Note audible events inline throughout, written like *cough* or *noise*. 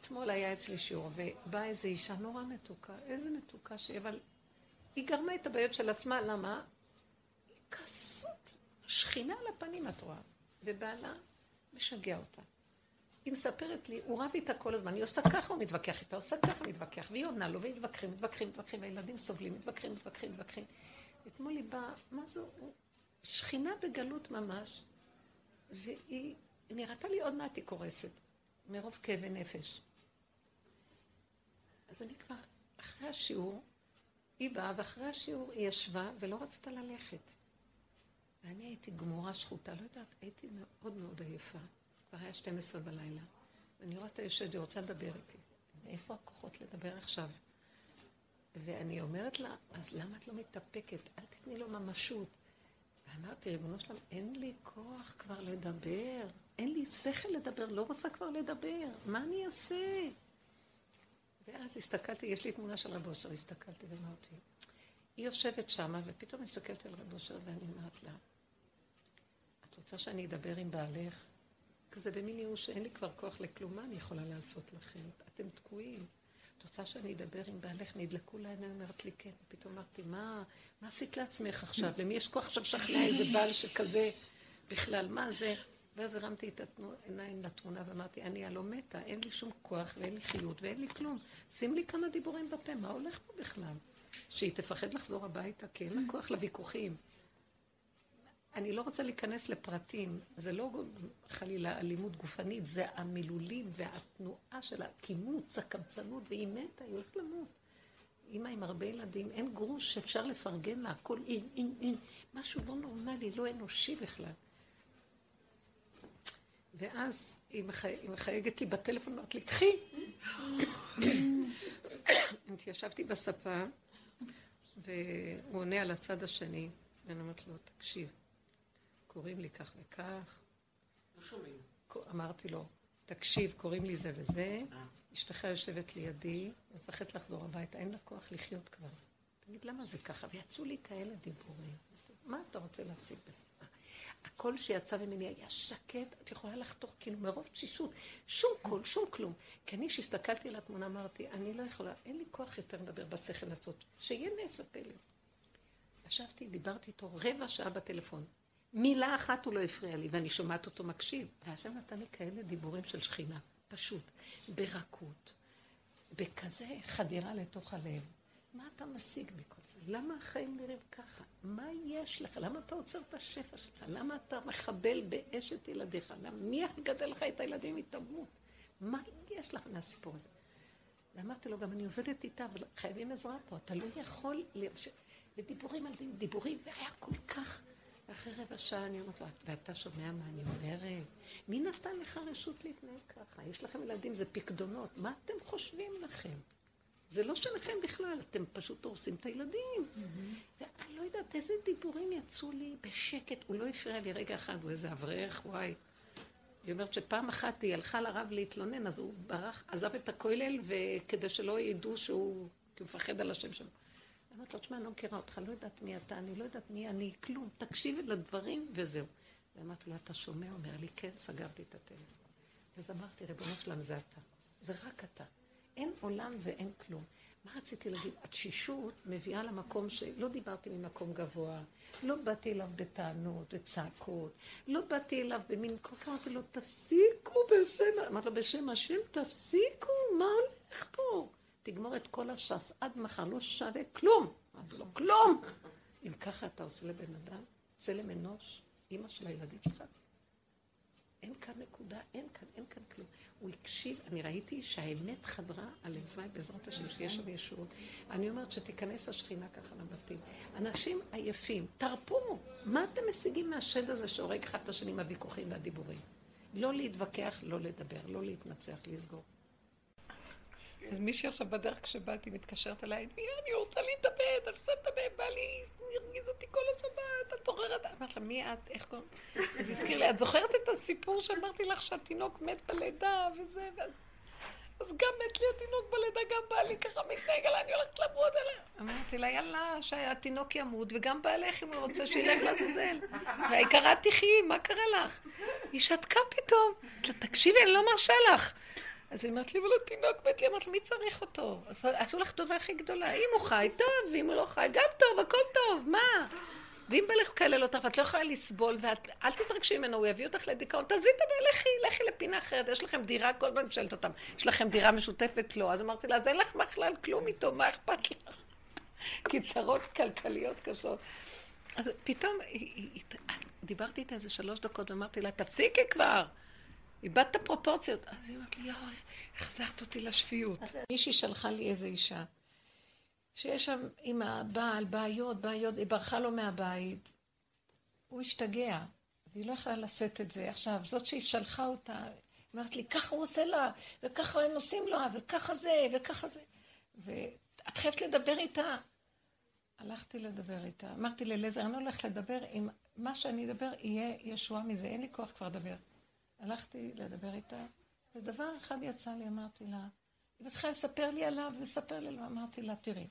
אתמול היה אצלי שיעור, ובאה איזו אישה נורא מתוקה, איזה מתוקה שהיא, אבל היא גרמה את הבעיות של עצמה, למה? היא כסות, שכינה על הפנים, את רואה, ובעלה משגע אותה. היא מספרת לי, הוא רב איתה כל הזמן, היא עושה ככה, הוא מתווכח איתה, עושה ככה, מתווכח, והיא עונה לו, ומתווכחים, מתווכחים, מתווכחים, והילדים סובלים, מתווכחים, מתווכחים, מתווכחים. אתמול היא באה, מה זו? שכינה בגלות ממש, והיא נראתה לי עוד מעט היא קורסת, מרוב כאבי נפש. אז אני כבר, אחרי השיעור, היא באה, ואחרי השיעור היא ישבה ולא רצתה ללכת. ואני הייתי גמורה שחוטה, לא יודעת, הייתי מאוד מאוד עייפה. כבר היה 12 בלילה. ואני רואה אותה יושבת, היא רוצה לדבר איתי. מאיפה הכוחות לדבר עכשיו? ואני אומרת לה, אז למה את לא מתאפקת? אל תתני לו ממשות. ואמרתי, ריבונו שלם, אין לי כוח כבר לדבר. אין לי שכל לדבר, לא רוצה כבר לדבר. מה אני אעשה? ואז הסתכלתי, יש לי תמונה של רב אושר, הסתכלתי ואמרתי, היא יושבת שמה, ופתאום הסתכלתי על רב אושר ואני אומרת לה, את רוצה שאני אדבר עם בעלך? כזה במין ייאוש שאין לי כבר כוח לכלום, מה אני יכולה לעשות לכם? אתם תקועים. את רוצה שאני אדבר עם בעלך? נדלקו לעיניים, אומרת לי כן. פתאום אמרתי, מה, מה עשית לעצמך עכשיו? למי יש כוח עכשיו לשכנע איזה בעל שכזה בכלל? מה זה? ואז הרמתי את העיניים לתמונה ואמרתי, אני הלא מתה, אין לי שום כוח ואין לי חיות ואין לי כלום. שים לי כמה דיבורים בפה, מה הולך פה בכלל? שהיא תפחד לחזור הביתה, כי אין לה כוח לוויכוחים. אני לא רוצה להיכנס לפרטים, זה לא חלילה אלימות גופנית, זה המילולים והתנועה של הקימוץ, הקמצנות, והיא מתה, היא הולכת למות. אימא עם הרבה ילדים, אין גרוש שאפשר לפרגן לה, הכל אין, אין, אין, משהו לא נורמלי, לא אנושי בכלל. ואז היא, מחי... היא מחייגת לי בטלפון, אמרת לי, קחי. ישבתי בספה, והוא עונה על הצד השני, ואני אומרת לו, תקשיב, קוראים לי כך וכך. לא שומעים. אמרתי לו, תקשיב, קוראים לי זה וזה, אה. אשתך יושבת לידי, מפחדת לחזור הביתה, אין לה כוח לחיות כבר. תגיד, למה זה ככה? ויצאו לי כאלה דיבורים. מה אתה רוצה להפסיק בזה? הקול שיצא ממני היה שקט, את יכולה לחתוך כאילו מרוב תשישות, שום קול, שום כלום. כי אני, כשהסתכלתי על התמונה, אמרתי, אני לא יכולה, אין לי כוח יותר לדבר בשכל הזאת, שיהיה נס ופלא. ישבתי, דיברתי איתו רבע שעה בטלפון. מילה אחת הוא לא הפריע לי, ואני שומעת אותו מקשיב. והשם נתן לי כאלה דיבורים של שכינה, פשוט, ברכות, בכזה חדירה לתוך הלב. מה אתה משיג מכל זה? למה החיים נראים ככה? מה יש לך? למה אתה עוצר את השפע שלך? למה אתה מחבל באשת ילדיך? למה מי יגדל לך את הילדים היא תמות? מה יש לך מהסיפור הזה? ואמרתי לו, גם אני עובדת איתה, אבל חייבים עזרה פה, אתה לא יכול להמשיך. ודיבורים על דיבורים, והיה כל כך... ואחרי רבע שעה אני אומרת לו, ואתה שומע מה אני אומרת? מי נתן לך רשות להתנהג ככה? יש לכם ילדים, זה פקדונות, מה אתם חושבים לכם? זה לא שלכם בכלל, אתם פשוט הורסים את הילדים. ואני לא יודעת איזה דיבורים יצאו לי בשקט, הוא לא הפריע לי רגע אחד, הוא איזה אברך, וואי. היא אומרת שפעם אחת היא הלכה לרב להתלונן, אז הוא ברח, עזב את הכולל, וכדי שלא ידעו שהוא מפחד על השם שלו. אמרתי לו, תשמע, אני לא מכירה אותך, לא יודעת מי אתה, אני לא יודעת מי אני, כלום, תקשיבי לדברים וזהו. ואמרתי לו, אתה שומע? הוא אומר לי, כן, סגרתי את הטלפון. אז אמרתי, ריבונו שלם, זה אתה. זה רק אתה. אין עולם ואין כלום. מה רציתי להגיד? התשישות מביאה למקום שלא דיברתי ממקום גבוה, לא באתי אליו בטענות וצעקות, לא באתי אליו במין, כל כך אמרתי לו, תפסיקו בשם, אמרתי לו, בשם השם, תפסיקו, מה הולך פה? תגמור את כל הש"ס עד מחר, לא שווה כלום. אמרתי לו, כלום! אם ככה אתה עושה לבן אדם, צלם אנוש, אימא של הילדים שלך, אין כאן נקודה, אין כאן, אין כאן כלום. הוא הקשיב, אני ראיתי שהאמת חדרה, הלוואי בעזרת השם שיש שם ישועות. אני אומרת שתיכנס השכינה ככה לבתים. אנשים עייפים, תרפו, מה אתם משיגים מהשד הזה שהורג אחד את השני עם הוויכוחים והדיבורים? לא להתווכח, לא לדבר, לא להתנצח, לסגור. אז מישהי עכשיו בדרך כשבאתי מתקשרת אליי, אני רוצה להתאבד, אני רוצה להתאבד, בא לי, הרגיז אותי כל השבת, את זוכרת? אמרת לה, מי את? איך קוראים? אז הזכיר לי, את זוכרת את הסיפור שאמרתי לך שהתינוק מת בלידה וזה, ואז... אז גם מת לי התינוק בלידה, גם בא לי ככה מתנהג עליי, אני הולכת למות עליה. אמרתי לה, יאללה, שהתינוק ימות, וגם בעלך, אם הוא רוצה, שילך לעזאזל. והעיקרה תחי, מה קרה לך? היא שתקה פתאום. תקשיבי, אני לא מרשה לך. אז היא אומרת לי, אבל התינוק מת לי, אמרתי, מי צריך אותו? אז עשו לך טובה הכי גדולה. אם הוא חי, טוב, ואם הוא לא חי, גם טוב, הכל טוב, מה? ואם בא לך לקלל אותך, ואת לא יכולה לסבול, ואל תתרגשי ממנו, הוא יביא אותך לדיכאון, תעזבי את הבעל, לכי, לכי לפינה אחרת, יש לכם דירה, כל הזמן שואלת אותם, יש לכם דירה משותפת? לא. אז אמרתי לה, אז אין לך בכלל כלום איתו, מה אכפת לך? כי צרות כלכליות קשות. אז פתאום, דיברתי איתה איזה שלוש דקות, ואמרתי לה, תפסיקי כבר. איבדת פרופורציות. אז היא אומרת לי, יואי, החזרת אותי לשפיות. מישהי שלחה לי איזה אישה, שיש שם עם הבעל בעיות, בעיות, היא ברחה לו מהבית, הוא השתגע, והיא לא יכלה לשאת את זה. עכשיו, זאת שהיא שלחה אותה, היא אומרת לי, ככה הוא עושה לה, וככה הם עושים לה, וככה זה, וככה זה. ואת חייבת לדבר איתה. הלכתי לדבר איתה. אמרתי לאליעזר, אני לא הולכת לדבר, אם מה שאני אדבר יהיה ישועה מזה, אין לי כוח כבר לדבר. הלכתי לדבר איתה, ודבר אחד יצא לי, אמרתי לה, היא מתחילה לספר לי עליו, ולספר לי, אמרתי לה, תראי,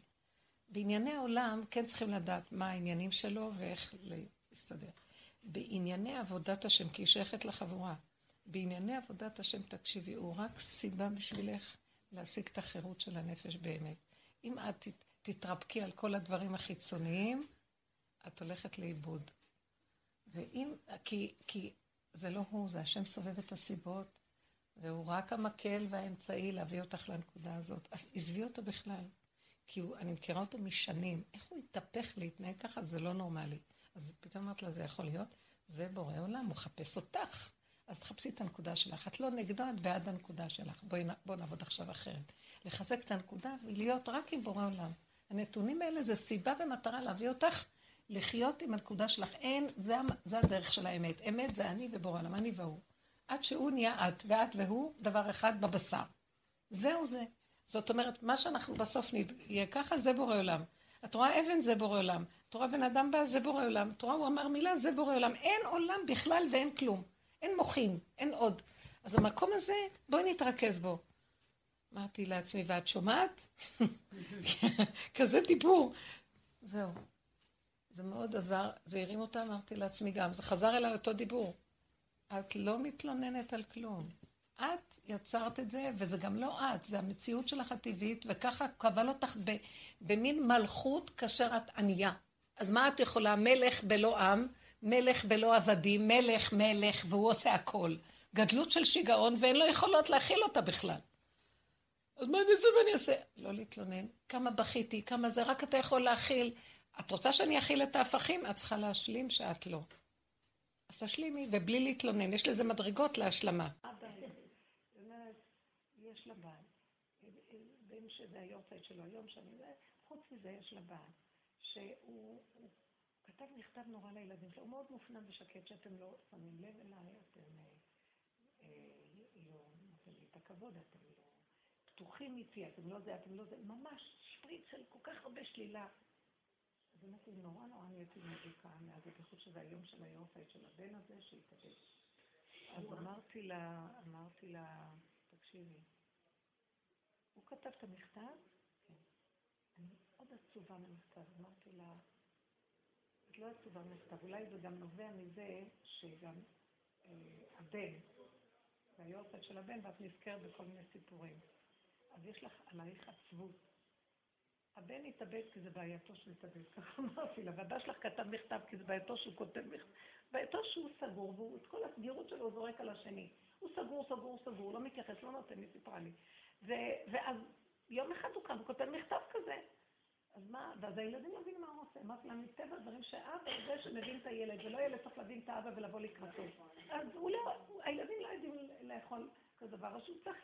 בענייני העולם כן צריכים לדעת מה העניינים שלו ואיך להסתדר. בענייני עבודת השם, כי היא שייכת לחבורה, בענייני עבודת השם, תקשיבי, הוא רק סיבה בשבילך להשיג את החירות של הנפש באמת. אם את תתרפקי על כל הדברים החיצוניים, את הולכת לאיבוד. ואם, כי, כי זה לא הוא, זה השם סובב את הסיבות, והוא רק המקל והאמצעי להביא אותך לנקודה הזאת. אז עזבי אותו בכלל. כי הוא, אני מכירה אותו משנים. איך הוא התהפך להתנהג ככה? זה לא נורמלי. אז פתאום אמרת לה, זה יכול להיות? זה בורא עולם, הוא מחפש אותך. אז תחפשי את הנקודה שלך. את לא נגדו, את בעד הנקודה שלך. בואי בוא נעבוד עכשיו אחרת. לחזק את הנקודה ולהיות רק עם בורא עולם. הנתונים האלה זה סיבה ומטרה להביא אותך לחיות עם הנקודה שלך. אין, זה, זה הדרך של האמת. אמת זה אני ובורא עולם, אני והוא. עד שהוא נהיה את, ואת והוא, דבר אחד בבשר. זהו זה. זאת אומרת, מה שאנחנו בסוף נהיה ככה, זה בורא עולם. את רואה אבן, זה בורא עולם. את רואה בן אדם בא, זה בורא עולם. את רואה, הוא אמר מילה, זה בורא עולם. אין עולם בכלל ואין כלום. אין מוחין, אין עוד. אז המקום הזה, בואי נתרכז בו. אמרתי לעצמי, ואת שומעת? *laughs* כזה דיבור. זהו. זה מאוד עזר, זה הרים אותה, אמרתי לעצמי גם. זה חזר אליי אותו דיבור. את לא מתלוננת על כלום. את יצרת את זה, וזה גם לא את, זה המציאות שלך הטבעית, וככה קבל אותך במין מלכות כאשר את ענייה. אז מה את יכולה? מלך בלא עם, מלך בלא עבדים, מלך מלך, והוא עושה הכל. גדלות של שיגעון, ואין לו יכולות להכיל אותה בכלל. אז מה אני אעשה ואני אעשה? לא להתלונן. כמה בכיתי, כמה זה, רק אתה יכול להכיל. את רוצה שאני אכיל את ההפכים? את צריכה להשלים שאת לא. אז תשלימי, ובלי להתלונן. יש לזה מדרגות להשלמה. יש לה בעל, בין שזה היורצייט שלו היום שאני... חוץ מזה יש לה בעל, שהוא כתב מכתב נורא לילדים שלו, הוא מאוד מופנם ושקט שאתם לא שמים לב אליי, אתם לא נותנים לי את הכבוד, אתם לא פתוחים איתי, אתם לא זה, אתם לא זה, ממש שפריץ של כל כך הרבה שלילה. אז אמרתי, נורא נורא נהייתי מדליקה מאז הבחור שזה היום של היורצייט של הבן הזה שהתאבד. אז אמרתי לה, אמרתי לה, תקשיבי, הוא כתב את המכתב, כן. אני מאוד עצובה מהמכתב, אמרתי לה, את לא עצובה מהמכתב, אולי זה גם נובע מזה שגם אה, הבן, זה היורצייט של הבן, ואת נזכרת בכל מיני סיפורים. אז יש לך עלייך עצבות. הבן התאבד כי זה בעייתו שהוא התאבד, *laughs* ככה אמרתי לה, והבא שלך כתב מכתב כי זה בעייתו שהוא כותב מכתב, בעייתו שהוא סגור, והוא את כל הסגירות שלו זורק על השני. הוא סגור, סגור, סגור, לא מתייחס, לא נותן, היא סיפרה לי. ואז יום אחד הוא קם וכותב מכתב כזה. אז מה, ואז הילדים לא מבינים מה הוא עושה. אמרתי להם, מטבע הדברים שאבא הוא זה שמבין את הילד, ולא ילד צריך להבין את האבא ולבוא לקראתו. אז הוא לא, הילדים לא יודעים לאכול כזה דבר, אז הוא צריך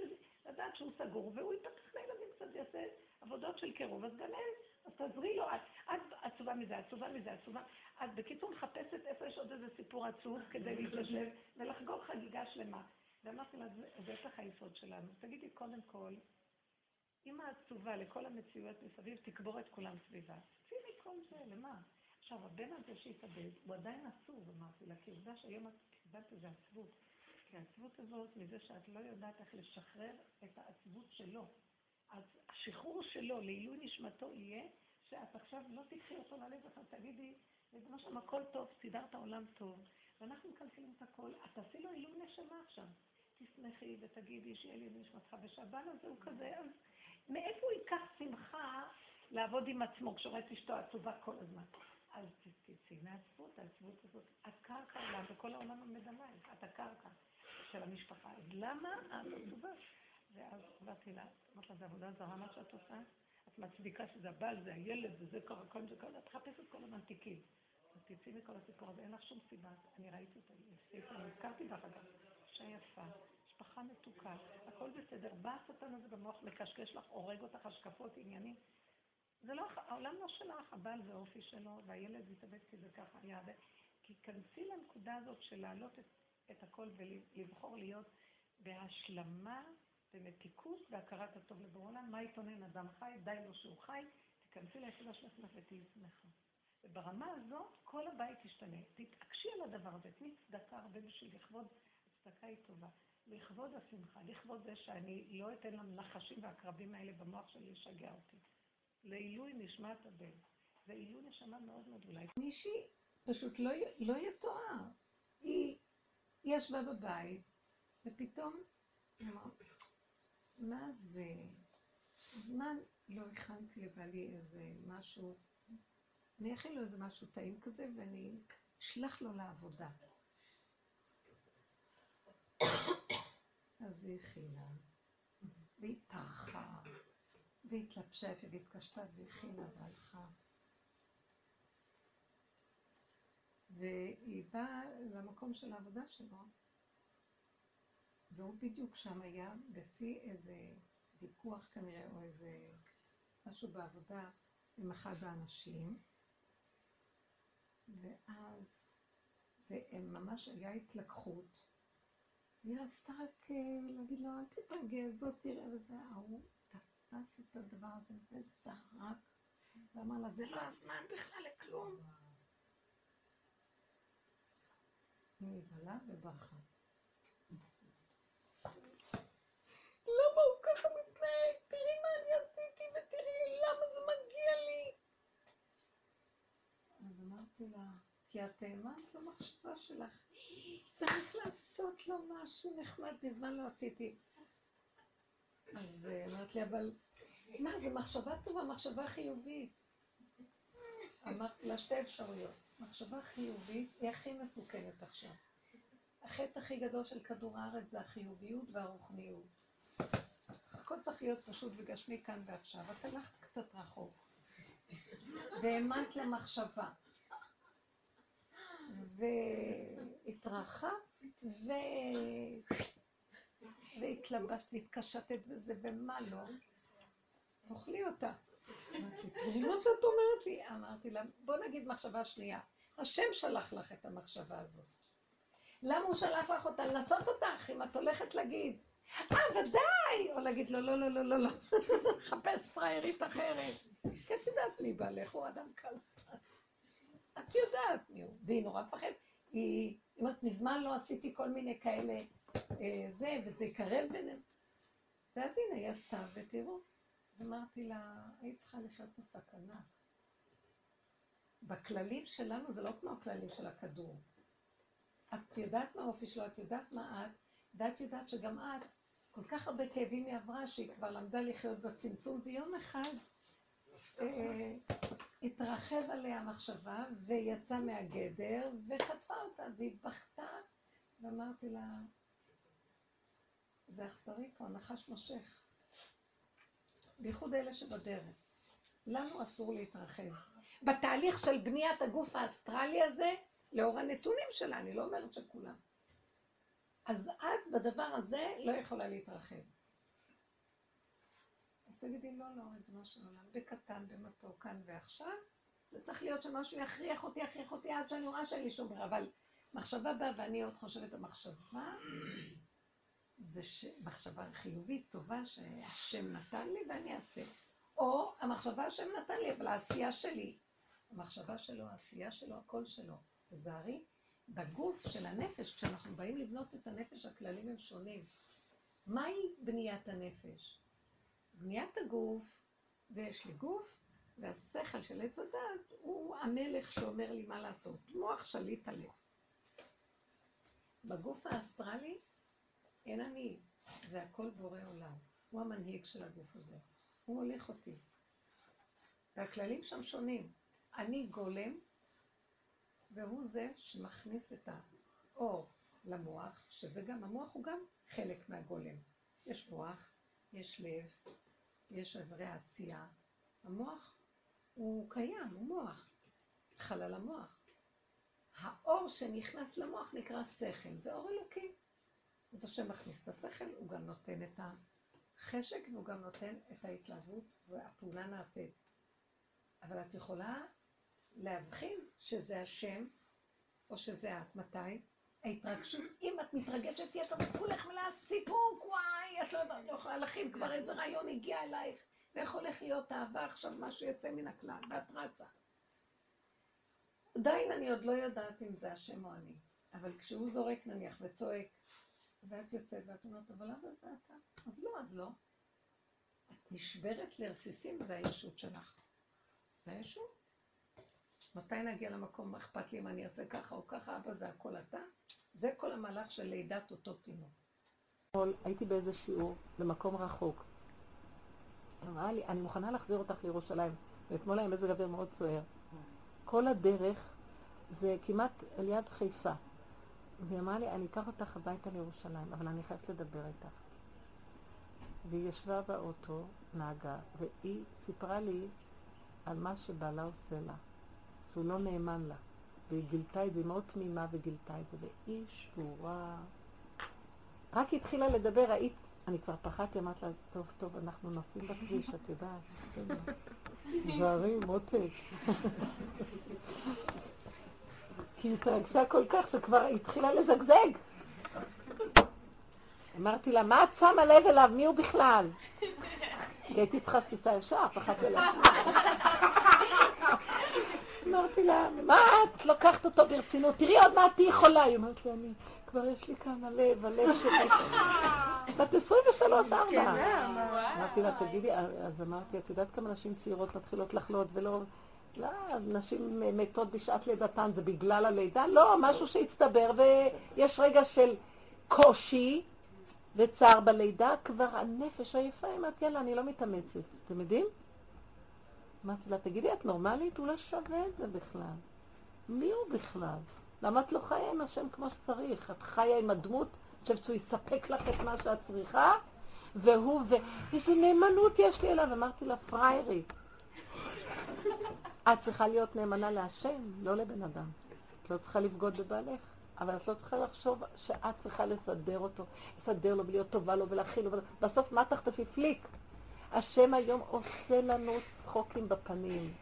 לדעת שהוא סגור, והוא יפתח לילדים קצת, יעשה עבודות של קירוב, אז גם הם, אז תעזרי לו, את עצובה מזה, עצובה מזה, עצובה. אז בקיצור, מחפשת איפה יש עוד איזה סיפור עצוב כדי להתיישב ולחגוג חגיגה שלמה. ואמרתי לה, זה לך היסוד שלנו. תגידי, קודם כל, אם העצובה לכל המציאויות מסביב, תקבור את כולם סביבה. צאי מכל זה, למה? עכשיו, הבן הזה שהתאבד, הוא עדיין עצוב, אמרתי לה, כי עובדה שהיום את קיבלת איזה עצבות. כי העצבות הזאת, מזה שאת לא יודעת איך לשחרר את העצבות שלו. אז השחרור שלו לעילוי נשמתו יהיה שאת עכשיו לא תיקחי אותו ללב שלך, תגידי, ריבונו שם הכל טוב, סידרת עולם טוב, ואנחנו מקלקלים את הכל, את תעשי לו עילוי נשמה עכשיו. תשמחי ותגידי שיהיה לי נשמתך, ושהבעל הזה הוא כזה, אז מאיפה הוא ייקח שמחה לעבוד עם עצמו כשהוא רואה את אשתו עצובה כל הזמן? אז תצאי מהעצבות, העצבות הזאת, הקרקע עולה, וכל העולם עומד עלייך, את הקרקע של המשפחה. אז למה את עצובה? ואז אמרתי לה, אמרתי לה, זה עבודה זרה מה שאת עושה? את מצדיקה שזה הבעל, זה הילד, וזה כל זה קרה, את מחפשת כל הזמן תיקים. אז תצאי מכל הסיפור הזה, אין לך שום סיבה. אני ראיתי אותה, אני הזכרתי לך אגב, אישה יפה, משפחה מתוקה, הכל בסדר. בא השטן הזה במוח, מקשקש לך, הורג אותך, השקפות, עניינים. זה לא, העולם לא שלך, הבעל זה האופי שלו, והילד מתאבד כי זה ככה היה. כי כנסי לנקודה הזאת של להעלות את, את הכל ולבחור להיות בהשלמה, במתיקות, בהכרת הטוב לבורא עולם. מה יתונן אדם חי? די לו שהוא חי. תיכנסי ליחידה של עצמך ותהיי שמחה. וברמה הזאת, כל הבית ישתנה. תתעקשי על הדבר הזה, תני צדקה הרבה בשביל לכבוד, הצדקה היא טובה. לכבוד השמחה, לכבוד זה שאני לא אתן לנחשים והקרבים האלה במוח שלי לשגע אותי. לעילוי נשמת הבן. זה עילוי נשמה מאוד מאוד אולי. מישהי פשוט לא, לא יתואר. היא, היא ישבה בבית, ופתאום, מה זה? זמן לא הכנתי לבעלי איזה משהו, אני אכין לו איזה משהו טעים כזה, ואני אשלח לו לעבודה. אז היא הכינה, והיא טרחה. והתלבשה יפה והתקשתה והכינה והלכה. והיא באה למקום של העבודה שלו, והוא בדיוק שם היה בשיא איזה ויכוח כנראה, או איזה משהו בעבודה עם אחד האנשים, ואז, והם ממש היה התלקחות, והיא רצתה רק אה, להגיד לו, אל תתרגז, בוא תראה, וזה, ההוא תפס את הדבר הזה וזרק, ואמר לה, זה לא הזמן בכלל לכלום. היא נבהלה וברחה. למה הוא ככה מתנהג? תראי מה אני עשיתי ותראי למה זה מגיע לי. אז אמרתי לה, כי את האמנת במחשבה שלך, צריך לעשות לו משהו נחמד, מזמן לא עשיתי. אז אה, אמרת לי, אבל מה, זה מחשבה טובה, מחשבה חיובית. אמרתי לה שתי אפשרויות. מחשבה חיובית היא הכי מסוכנת עכשיו. החטא הכי גדול של כדור הארץ זה החיוביות והרוחניות. הכל צריך להיות פשוט וגשמי כאן ועכשיו. את הלכת קצת רחוק. והאמנת למחשבה. והתרחבת ו... והתלבשת והתקשטת בזה, ומה לא? תאכלי אותה. תראי מה שאת אומרת לי. אמרתי לה, בוא נגיד מחשבה שנייה. השם שלח לך את המחשבה הזאת. למה הוא שלח לך אותה? לנסות אותך, אם את הולכת להגיד, אה, ודאי! או להגיד, לא, לא, לא, לא, לא, לא, *laughs* חפש פריירית אחרת. כי את יודעת מי בעלך, הוא אדם כעסן. את יודעת מי הוא. והיא נורא מפחדת. היא אומרת, מזמן לא עשיתי כל מיני כאלה אה, זה, וזה יקרב ביניהם. ואז הנה, היא עשתה, ותראו. אז אמרתי לה, היית צריכה לחיות את הסכנה. בכללים שלנו זה לא כמו הכללים של הכדור. את יודעת מה האופי שלו, את יודעת מה את, ואת יודעת שגם את, כל כך הרבה כאבים היא עברה, שהיא כבר למדה לחיות בצמצום, ויום אחד התרחב עליה המחשבה, ויצאה מהגדר, וחטפה אותה, והיא בכתה, ואמרתי לה, זה אכזרי פה, הנחש נושך. בייחוד אלה שבדרך. לנו אסור להתרחב. בתהליך של בניית הגוף האסטרלי הזה, לאור הנתונים שלה, אני לא אומרת שכולם. אז את בדבר הזה לא יכולה להתרחב. אז תגידי, לא, לא, ריבונו של עולם, בקטן, במתוק, כאן ועכשיו, זה צריך להיות שמשהו יכריח אותי, יכריח אותי עד שאני רואה שאין לי שומר, אבל מחשבה באה ואני עוד חושבת המחשבה, זה ש... מחשבה חיובית, טובה, שהשם נתן לי ואני אעשה. או המחשבה השם נתן לי, אבל העשייה שלי. המחשבה שלו, העשייה שלו, הכל שלו. תזהרי, בגוף של הנפש, כשאנחנו באים לבנות את הנפש, הכללים הם שונים. מהי בניית הנפש? בניית הגוף, זה יש לי גוף, והשכל של עץ הדת הוא המלך שאומר לי מה לעשות. מוח שליט עליו. בגוף האסטרלי אין אני, זה הכל בורא עולם. הוא המנהיג של הגוף הזה. הוא מוליך אותי. והכללים שם שונים. אני גולם, והוא זה שמכניס את האור למוח, שזה גם, המוח הוא גם חלק מהגולם. יש מוח, יש לב, יש אברי עשייה. המוח הוא קיים, הוא מוח, חלל המוח. האור שנכנס למוח נקרא שכל, זה אור אלוקי. אז השם מכניס את השכל, הוא גם נותן את החשק והוא גם נותן את ההתלהבות והפעולה נעשית. אבל את יכולה להבחין שזה השם או שזה את. מתי? ההתרגשות, אם את מתרגשת, תהיה אתה כולך מלאה סיפוק, וואי, את לא יכולה להכין, כבר איזה רעיון הגיע אלייך, ואיך הולך להיות אהבה עכשיו, משהו יוצא מן הכלל, ואת רצה. עדיין אני עוד לא יודעת אם זה השם או אני, אבל כשהוא זורק נניח וצועק, ואת יוצאת ואת אומרת, אבל למה זה אתה? אז לא, אז לא. את נשברת לרסיסים, זה הישות שלך. זה הישות. מתי נגיע למקום, מה אכפת לי אם אני אעשה ככה או ככה, אבא זה הכל אתה? זה כל המהלך של לידת אותו תינוק. הייתי באיזה שיעור במקום רחוק. אמרה לי, אני מוכנה להחזיר אותך לירושלים. ואתמול היה מזג אוויר מאוד סוער. כל הדרך זה כמעט על יד חיפה. והיא אמרה לי, אני אקח אותך הביתה לירושלים, אבל אני חייבת לדבר איתך. והיא ישבה באוטו, נהגה, והיא סיפרה לי על מה שבעלה עושה לה, שהוא לא נאמן לה. והיא גילתה את זה, היא מאוד תמימה וגילתה את זה, והיא שבורה. רק התחילה לדבר, היית, אני כבר פחדתי, אמרתי לה, טוב, טוב, אנחנו נוסעים בכביש, את יודעת. דברים, מותק. *laughs* כי היא התרגשה כל כך שכבר התחילה לזגזג. אמרתי לה, מה את שמה לב אליו? מי הוא בכלל? כי הייתי צריכה שתיסע ישר, פחדתי לה. אמרתי לה, מה את לוקחת אותו ברצינות? תראי עוד מעט תהיי חולה. היא אומרת לי, אני, כבר יש לי כאן הלב, הלב שלי. בת 23, ארבע. אמרתי לה, תגידי, אז אמרתי, את יודעת כמה נשים צעירות מתחילות לחלות ולא... לא, נשים מתות בשעת לידתן, זה בגלל הלידה? לא, משהו שהצטבר ויש רגע של קושי וצער בלידה, כבר הנפש עייפה, אמרתי, יאללה, אני לא מתאמצת. אתם יודעים? אמרתי לה, תגידי, את נורמלית? הוא לא שווה את זה בכלל. מי הוא בכלל? למה את לא חיה עם השם כמו שצריך? את חיה עם הדמות, חושבת שהוא יספק לך את מה שאת צריכה? והוא, ואיזה נאמנות יש לי אליו. אמרתי לה, פריירית. את צריכה להיות נאמנה להשם, לא לבן אדם. את לא צריכה לבגוד בבעלך, אבל את לא צריכה לחשוב שאת צריכה לסדר אותו, לסדר לו ולהיות טובה לו ולהכיל לו. בסוף מה תחטפי פליק? השם היום עושה לנו צחוקים בפנים.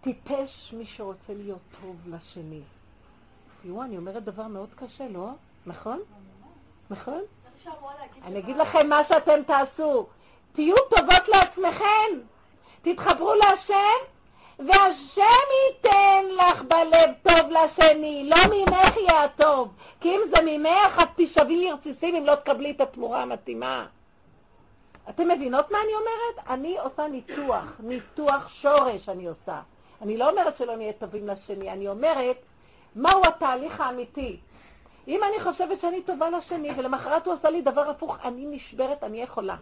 טיפש מי שרוצה להיות טוב לשני. תראו, אני אומרת דבר מאוד קשה, לא? נכון? נכון? אני אגיד לכם מה שאתם תעשו. תהיו טובות לעצמכם. תתחברו להשם, והשם ייתן לך בלב טוב לשני, לא ממך יהיה הטוב. כי אם זה ממך, את תשבי לרציסים אם לא תקבלי את התמורה המתאימה. אתם מבינות מה אני אומרת? אני עושה ניתוח, ניתוח שורש אני עושה. אני לא אומרת שלא נהיה טובים לשני, אני אומרת מהו התהליך האמיתי. אם אני חושבת שאני טובה לשני ולמחרת הוא עשה לי דבר הפוך, אני נשברת, אני יכולה.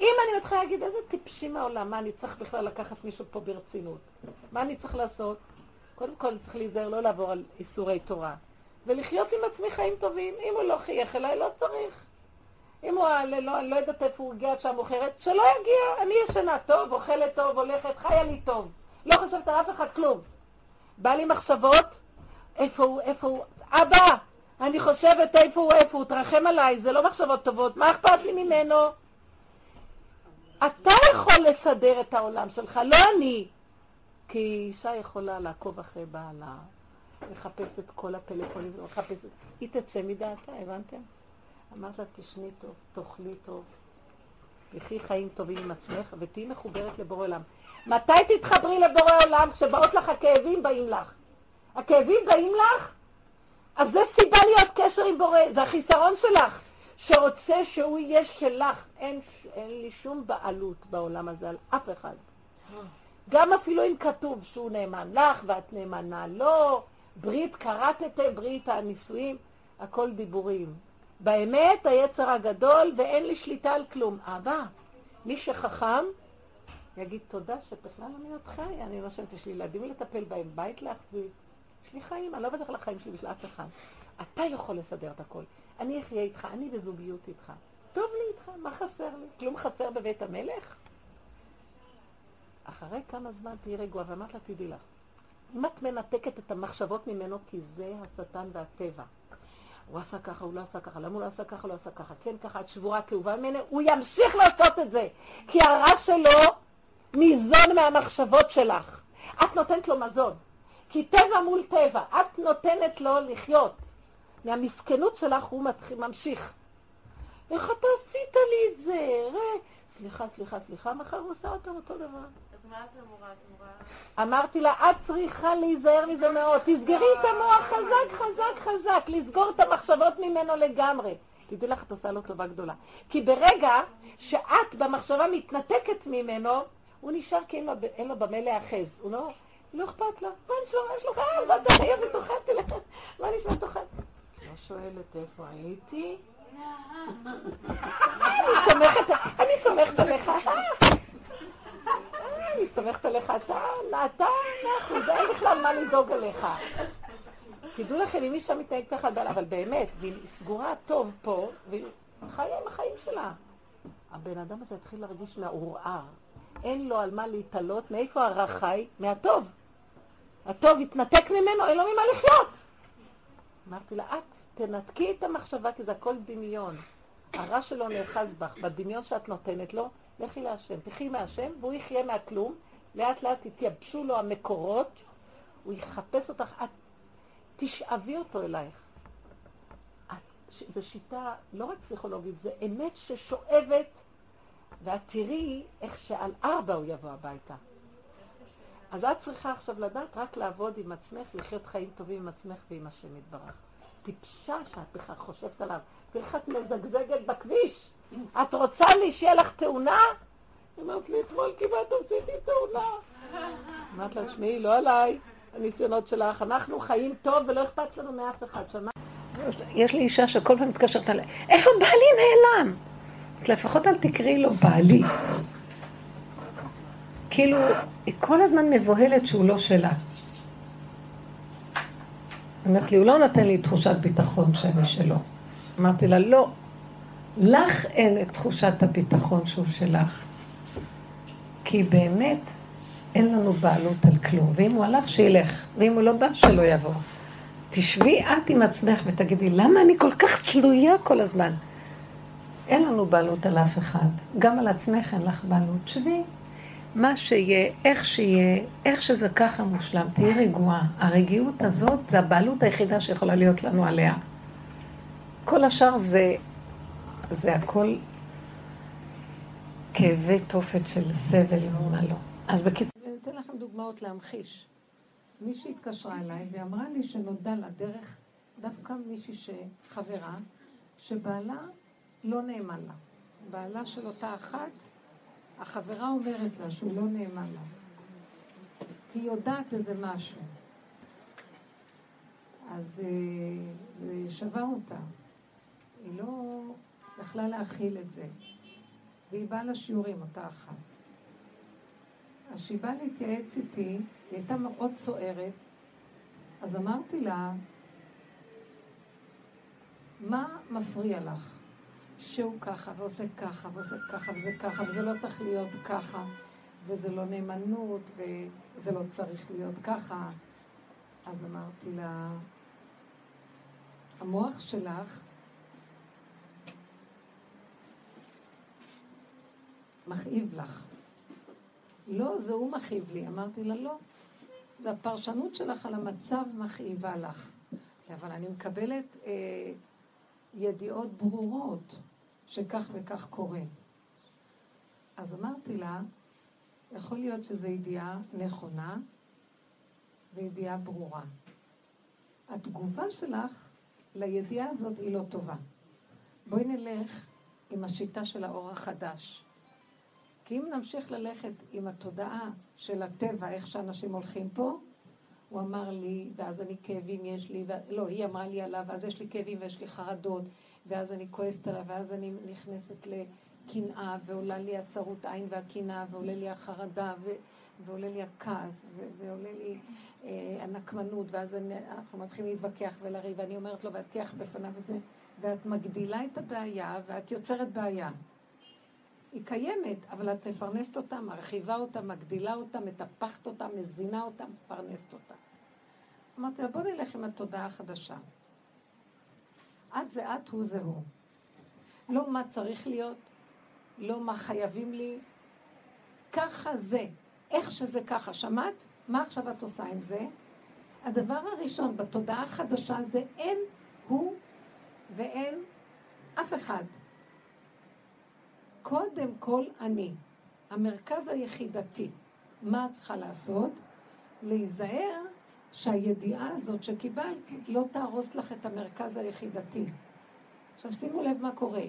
אם אני מתחילה להגיד איזה טיפשים מהעולם, מה אני צריך בכלל לקחת מישהו פה ברצינות? מה אני צריך לעשות? קודם כל צריך להיזהר לא לעבור על איסורי תורה ולחיות עם עצמי חיים טובים. אם הוא לא חייך אליי, לא צריך. אם הוא, לא, לא, לא יודעת איפה הוא הגיע עד שעה מאוחרת, שלא יגיע. אני ישנה טוב, אוכלת טוב, הולכת, חיה לי טוב. לא חושבת על אף אחד כלום. בא לי מחשבות, איפה הוא, איפה הוא, אבא, אני חושבת איפה הוא, איפה הוא, תרחם עליי, זה לא מחשבות טובות, מה אכפת לי ממנו? אתה יכול לסדר את העולם שלך, לא אני. כי אישה יכולה לעקוב אחרי בעלה, לחפש את כל הפלאפונים, לחפש את... היא תצא מדעתה, הבנתם? אמרת לה, תשני טוב, תאכלי טוב, תחי חיים טובים עם עצמך, ותהיי מחוברת לבורא עולם. מתי תתחברי לבורא עולם? כשבאות לך הכאבים, באים לך. הכאבים באים לך? אז זה סיבה להיות קשר עם בורא, זה החיסרון שלך. שרוצה שהוא יהיה שלך. אין, אין לי שום בעלות בעולם הזה על אף אחד. גם אפילו אם כתוב שהוא נאמן לך ואת נאמנה לו, ברית כרתתם, ברית הנישואים, הכל דיבורים. באמת היצר הגדול ואין לי שליטה על כלום. אבא, מי שחכם, יגיד תודה שבכלל אני עוד חי, אני נושמת, יש לי ילדים לטפל בהם, בית להחזיק. יש לי חיים, אני לא בטח לחיים שלי בשביל אף אחד. אתה יכול לסדר את הכל. אני אחיה איתך, אני בזוגיות איתך. טוב לי איתך, מה חסר לי? כלום חסר בבית המלך? אחרי כמה זמן תהיי רגועה, ואמרת לה, תדעי לך, אם את מנתקת את המחשבות ממנו, כי זה השטן והטבע. הוא עשה ככה, הוא לא עשה ככה, למה הוא לא עשה ככה, לא עשה ככה, כן ככה, את שבורה, כאובה ממנו, הוא ימשיך לעשות את זה, כי הרע שלו ניזון מהמחשבות שלך. את נותנת לו מזון, כי טבע מול טבע, את נותנת לו לחיות. מהמסכנות שלך הוא מתחיל, ממשיך. איך אתה עשית לי את זה? ראה, סליחה, סליחה, סליחה, מחר הוא עושה אותם אותו דבר. אמרתי לה, את צריכה להיזהר מזה מאוד. תסגרי את המוח חזק, חזק, חזק, לסגור את המחשבות ממנו לגמרי. תדעי לך, את עושה לו טובה גדולה. כי ברגע שאת במחשבה מתנתקת ממנו, הוא נשאר כי אין לו במה להיאחז. הוא לא, לא אכפת לו. מה נשמע, יש לך, ואתה חייב ותאכלתי לך. מה נשמע תאכל? לא שואלת איפה הייתי. אני סומכת עליך. אני סומכת עליך, אתה, אתה, אנחנו, אין בכלל מה לדאוג עליך. תדעו לכם, אם אישה מתנהגת ככה, אבל באמת, והיא סגורה טוב פה, והיא חיה עם החיים שלה. הבן אדם הזה התחיל להרגיש מעורער. אין לו על מה להתעלות, מאיפה הרע חי? מהטוב. הטוב התנתק ממנו, אין לו ממה לחיות. אמרתי לה, את תנתקי את המחשבה, כי זה הכל דמיון. הרע שלו נאחז בך, בדמיון שאת נותנת לו, לכי להשם, תחי מהשם, והוא יחיה מהכלום, לאט לאט יתייבשו לו המקורות, הוא יחפש אותך, את תשאבי אותו אלייך. זו שיטה לא רק פסיכולוגית, זה אמת ששואבת, ואת תראי איך שעל ארבע הוא יבוא הביתה. אז את צריכה עכשיו לדעת רק לעבוד עם עצמך, לחיות חיים טובים עם עצמך ועם השם יתברך. טיפשה שאת בכלל חושבת עליו. תראי איך את מזגזגת בכביש. את רוצה לי שיהיה לך תאונה? אמרת לי, אתמול כמעט עשיתי תאונה. אמרת לה, תשמעי, לא עליי, הניסיונות שלך. אנחנו חיים טוב ולא אכפת לנו מאף אחד. יש לי אישה שכל פעם מתקשרת עליה, איפה בעלי נעלם? לפחות אל תקראי לו בעלי. כאילו, היא כל הזמן מבוהלת שהוא לא שלה. אמרת לי, הוא לא נותן לי תחושת ביטחון שאני שלו. אמרתי לה, לא, לך אין את תחושת הביטחון שהוא שלך. כי באמת אין לנו בעלות על כלום. ואם הוא הלך, שילך. ואם הוא לא בא, שלא יבוא. תשבי את עם עצמך ותגידי, למה אני כל כך תלויה כל הזמן? אין לנו בעלות על אף אחד. גם על עצמך אין לך בעלות. שבי. מה שיהיה, איך שיהיה, איך שזה ככה מושלם, תהיי רגועה. הרגיעות הזאת זה הבעלות היחידה שיכולה להיות לנו עליה. כל השאר זה זה הכל כאבי תופת של סבל, ומה לא. אז בקיצור, אני אתן לכם דוגמאות להמחיש. מישהי התקשרה אליי ואמרה לי שנודע לה דרך דווקא מישהי שחברה, שבעלה לא נאמן לה. בעלה של אותה אחת, החברה אומרת לה שהוא לא נאמן לה. היא יודעת איזה משהו. אז אה, זה שבר אותה. היא לא יכלה להכיל את זה. והיא באה לשיעורים, אותה אחת. אז כשהיא באה להתייעץ איתי, היא הייתה מאוד סוערת, אז אמרתי לה, מה מפריע לך? שהוא ככה, ועושה ככה, ועושה ככה, וזה ככה, וזה לא צריך להיות ככה, וזה לא נאמנות, וזה לא צריך להיות ככה. אז אמרתי לה, המוח שלך מכאיב לך. לא, זה הוא מכאיב לי. אמרתי לה, לא. זה הפרשנות שלך על המצב מכאיבה לך. אבל אני מקבלת אה, ידיעות ברורות שכך וכך קורה. אז אמרתי לה, יכול להיות שזו ידיעה נכונה וידיעה ברורה. התגובה שלך לידיעה הזאת היא לא טובה. בואי נלך עם השיטה של האור החדש. כי אם נמשיך ללכת עם התודעה של הטבע, איך שאנשים הולכים פה, הוא אמר לי, ואז אני כאבים יש לי, ו... לא, היא אמרה לי עליו, ואז יש לי כאבים ויש לי חרדות, ואז אני כועסת עליו, ואז אני נכנסת לקנאה, ועולה לי הצרות עין והקנאה, ועולה לי החרדה, ו... ועולה לי הכעס, ו... ועולה לי אה, הנקמנות, ואז אני... אנחנו מתחילים להתווכח ולריב, ואני אומרת לו, ואטיח בפניו וזה, ואת מגדילה את הבעיה, ואת יוצרת בעיה. היא קיימת, אבל את מפרנסת אותה, מרחיבה אותה, מגדילה אותה, מטפחת אותה, מזינה אותה, מפרנסת אותה. אמרתי לה, בוא נלך עם התודעה החדשה. את זה את, הוא זה הוא. לא מה צריך להיות, לא מה חייבים לי, ככה זה. איך שזה ככה. שמעת? מה עכשיו את עושה עם זה? הדבר הראשון בתודעה החדשה זה אין הוא ואין אף אחד. קודם כל אני. המרכז היחידתי. מה את צריכה לעשות? להיזהר שהידיעה הזאת שקיבלת לא תהרוס לך את המרכז היחידתי. עכשיו שימו לב מה קורה.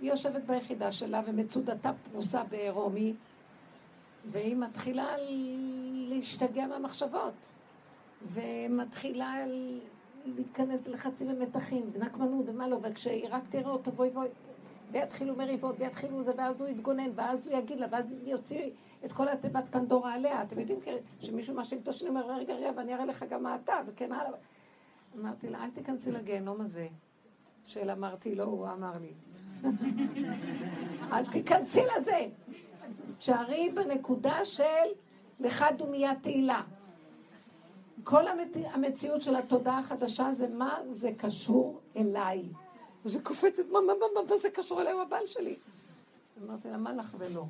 היא יושבת ביחידה שלה ומצודתה פרוסה בעירומי, והיא מתחילה להשתגע מהמחשבות, ומתחילה להיכנס ללחצים ומתחים, ונקמנות ומה לא, וכשהיא רק תראה אותו, בואי בואי, ויתחילו מריבות, ויתחילו זה, ואז הוא יתגונן, ואז הוא יגיד לה, ואז יוציא את כל התיבת פנדורה עליה. אתם יודעים שמישהו מאשים את השני, אומר, רגע, רגע, ואני אראה לך גם מה אתה, וכן הלאה. אמרתי לה, אל תיכנסי לגיהנום הזה, של אמרתי לו, הוא אמר לי. אל תיכנסי לזה. שערי בנקודה של לך דומיית תהילה. כל המת... המציאות של התודעה החדשה זה מה זה קשור אליי. וזה קופצת, מה, מה, מה, מה זה קשור אליי, הוא הבעל שלי. אמרתי לה, מה לך ולא?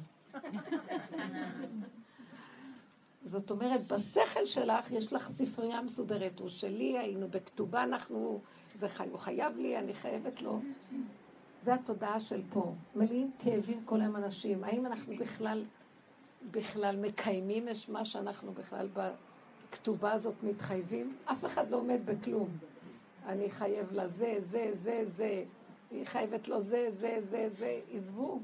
זאת אומרת, בשכל שלך יש לך ספרייה מסודרת, הוא שלי, היינו בכתובה, אנחנו, זה חי, הוא חייב לי, אני חייבת לו. זה התודעה של פה. מלאים כאבים כל היום אנשים. האם אנחנו בכלל, בכלל מקיימים את מה שאנחנו בכלל בכתובה הזאת מתחייבים? אף אחד לא עומד בכלום. אני חייב לזה, זה, זה, זה. היא חייבת לו זה, זה, זה, זה. עזבו.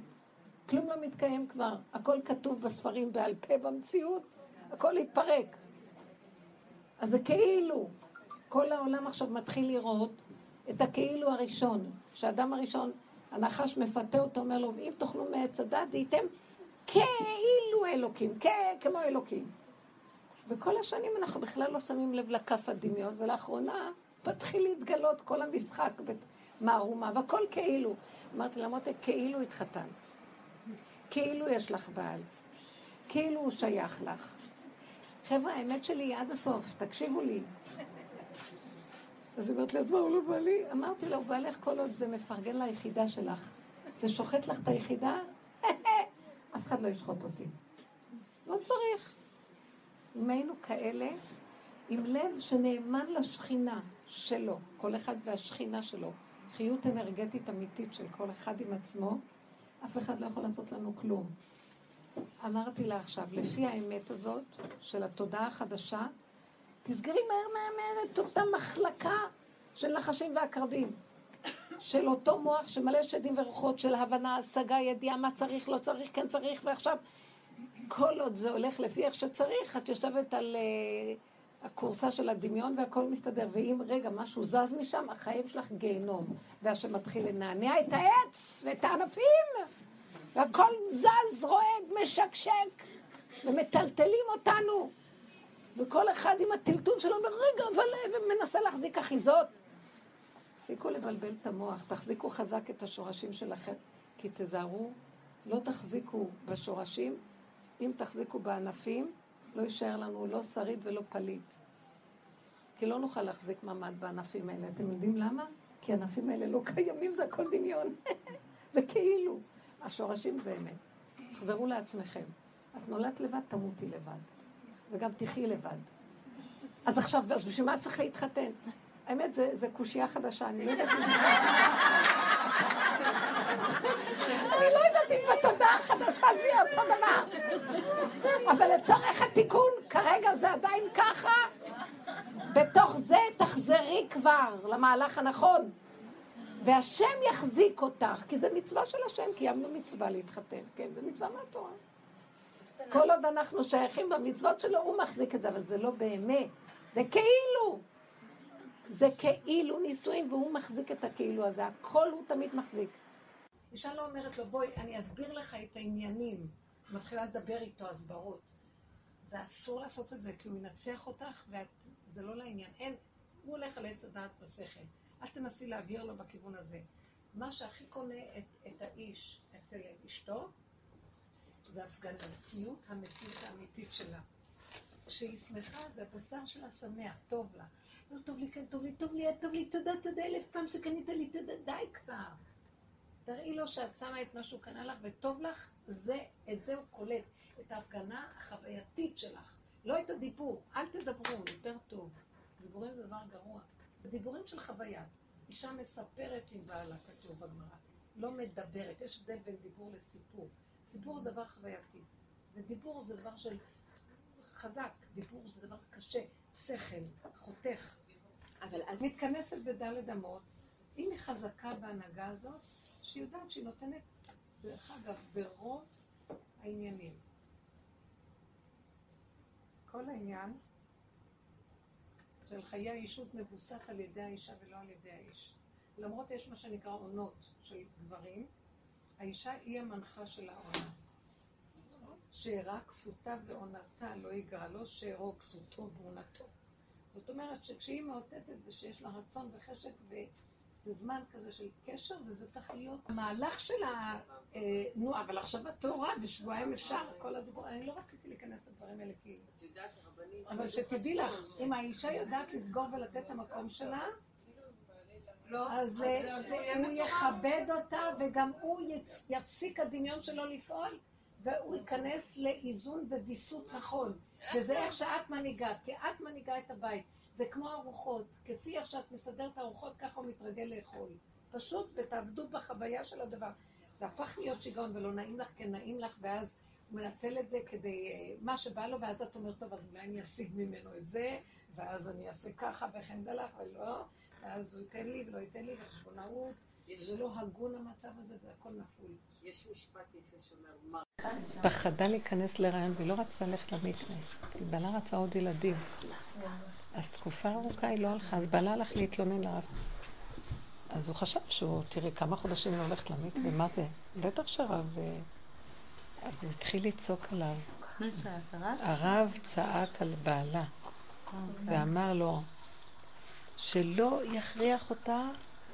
כלום לא מתקיים כבר. הכל כתוב בספרים בעל פה במציאות, הכל התפרק. אז זה כאילו. כל העולם עכשיו מתחיל לראות את הכאילו הראשון, שהאדם הראשון, הנחש מפתה אותו, אומר לו, אם תאכלו מעץ הדת, דהייתם כאילו אלוקים, כמו אלוקים. וכל השנים אנחנו בכלל לא שמים לב לכף הדמיון, ולאחרונה מתחיל להתגלות כל המשחק במערומה, והכל כאילו. אמרתי לה, מותק, כאילו התחתן. כאילו יש לך בעל. כאילו הוא שייך לך. חבר'ה, האמת שלי היא עד הסוף, תקשיבו לי. אז היא אומרת לי, אז מה, הוא לא בא לי? אמרתי לו, בעלך כל עוד זה מפרגן ליחידה שלך. זה שוחט לך את היחידה? *laughs* אף אחד לא ישחוט אותי. לא צריך. אם היינו כאלה, עם לב שנאמן לשכינה שלו, כל אחד והשכינה שלו, חיות אנרגטית אמיתית של כל אחד עם עצמו, אף אחד לא יכול לעשות לנו כלום. אמרתי לה עכשיו, לפי האמת הזאת של התודעה החדשה, תסגרי מהר מהר מהר את אותה מחלקה של נחשים ועקרבים. של אותו מוח שמלא שדים ורוחות של הבנה, השגה, ידיעה, מה צריך, לא צריך, כן צריך, ועכשיו כל עוד זה הולך לפי איך שצריך, את יושבת על uh, הכורסה של הדמיון והכל מסתדר. ואם רגע משהו זז משם, החיים שלך גיהנום. והשם מתחיל לנענע את העץ ואת הענפים, והכל זז, רועד, משקשק, ומטלטלים אותנו. וכל אחד עם הטלטול שלו אומר, רגע, אבל... ומנסה להחזיק אחיזות. תפסיקו לבלבל את המוח, תחזיקו חזק את השורשים שלכם, כי תזהרו, לא תחזיקו בשורשים, אם תחזיקו בענפים, לא יישאר לנו לא שריד ולא פליט. כי לא נוכל להחזיק מעמד בענפים האלה. אתם יודעים למה? כי הענפים האלה לא קיימים, זה הכל דמיון. *laughs* זה כאילו. השורשים זה אמת. תחזרו לעצמכם. את נולדת לבד, תמותי לבד. וגם תחי לבד. אז עכשיו, אז בשביל מה צריך להתחתן? האמת, זה קושייה חדשה, אני לא יודעת אם בתודעה החדשה זה יהיה אותו דבר. אבל לצורך התיקון, כרגע זה עדיין ככה. בתוך זה תחזרי כבר למהלך הנכון. והשם יחזיק אותך, כי זה מצווה של השם, קיימנו מצווה להתחתן, כן, זה מצווה מהתורה. כל עוד אנחנו שייכים במצוות שלו, הוא מחזיק את זה, אבל זה לא באמת, זה כאילו. זה כאילו נישואים, והוא מחזיק את הכאילו הזה. הכל הוא תמיד מחזיק. אישה לא אומרת לו, בואי, אני אסביר לך את העניינים. מתחילה לדבר איתו הסברות. זה אסור לעשות את זה, כי הוא ינצח אותך, וזה לא לעניין. אין, הוא הולך על עץ הדעת בשכל. אל תנסי להעביר לו בכיוון הזה. מה שהכי קונה את, את האיש אצל אשתו, זה הפגנתיות המציאות האמיתית שלה. כשהיא שמחה, זה הבשר שלה שמח, טוב לה. לא טוב לי, כן טוב לי, טוב לי, טוב לי, תודה, תודה, אלף פעם שקנית לי, תודה, די כבר. תראי לו שאת שמה את מה שהוא קנה לך וטוב לך, זה, את זה הוא קולט, את ההפגנה החווייתית שלך. לא את הדיבור, אל תדברו, יותר טוב. דיבורים זה דבר גרוע. זה דיבורים של חוויה. אישה מספרת עם בעלה, כתוב בגמרא. לא מדברת. יש הבדל בין דיבור לסיפור. סיפור זה דבר חווייתי, ודיבור זה דבר של חזק. דיבור זה דבר קשה, שכל, חותך. אבל אז מתכנסת בדלת אמות, אם היא חזקה בהנהגה הזאת, שהיא יודעת שהיא נותנת, דרך אגב, ברוב העניינים. כל העניין של חיי האישות מבוסס על ידי האישה ולא על ידי האיש. למרות יש מה שנקרא עונות של גברים, האישה היא המנחה של העונה. שאירע כסותה ועונתה לא יגרע לו, שאירו כסותו ועונתו. זאת אומרת שכשהיא מאותתת ושיש לה רצון וחשק וזה זמן כזה של קשר וזה צריך להיות המהלך של ה... אה, נו, אבל עכשיו התורה ושבועיים אפשר, כל הדיבור, אני לא רציתי להיכנס לדברים האלה כי... אבל שתדעי לך, אם האישה יודעת לסגור ולתת את המקום שלה, לא, אז אה, הוא יכבד אותה וגם הוא יפסיק הדמיון שלו לפעול והוא ייכנס לאיזון וויסות נכון. וזה איך שאת מנהיגה, כי את מנהיגה את הבית. זה כמו ארוחות, כפי איך שאת מסדרת ארוחות, ככה הוא מתרגל לאכול. פשוט, ותעבדו בחוויה של הדבר. זה הפך להיות שיגעון ולא נעים לך, כן נעים לך, ואז הוא מנצל את זה כדי אה, מה שבא לו, ואז את אומרת, טוב, אז אולי אני אשיג ממנו את זה, ואז אני אעשה ככה וכן דלך, ולא, ואז הוא ייתן לי ולא ייתן לי, וחשבונאות. זה לא הגון המצב הזה, זה הכל נפול. יש משפט יפה שאומר, פחדה להיכנס להיריון והיא לא רצתה ללכת למקווה. כי בעלה רצה עוד ילדים. אז תקופה ארוכה היא לא הלכה, אז בעלה הלך להתלונן לרב. אז הוא חשב שהוא, תראי, כמה חודשים היא הולכת למקווה, מה זה? בטח שרב... אה, אז הוא התחיל לצעוק עליו. הרב צעק על בעלה ואמר לו שלא יכריח אותה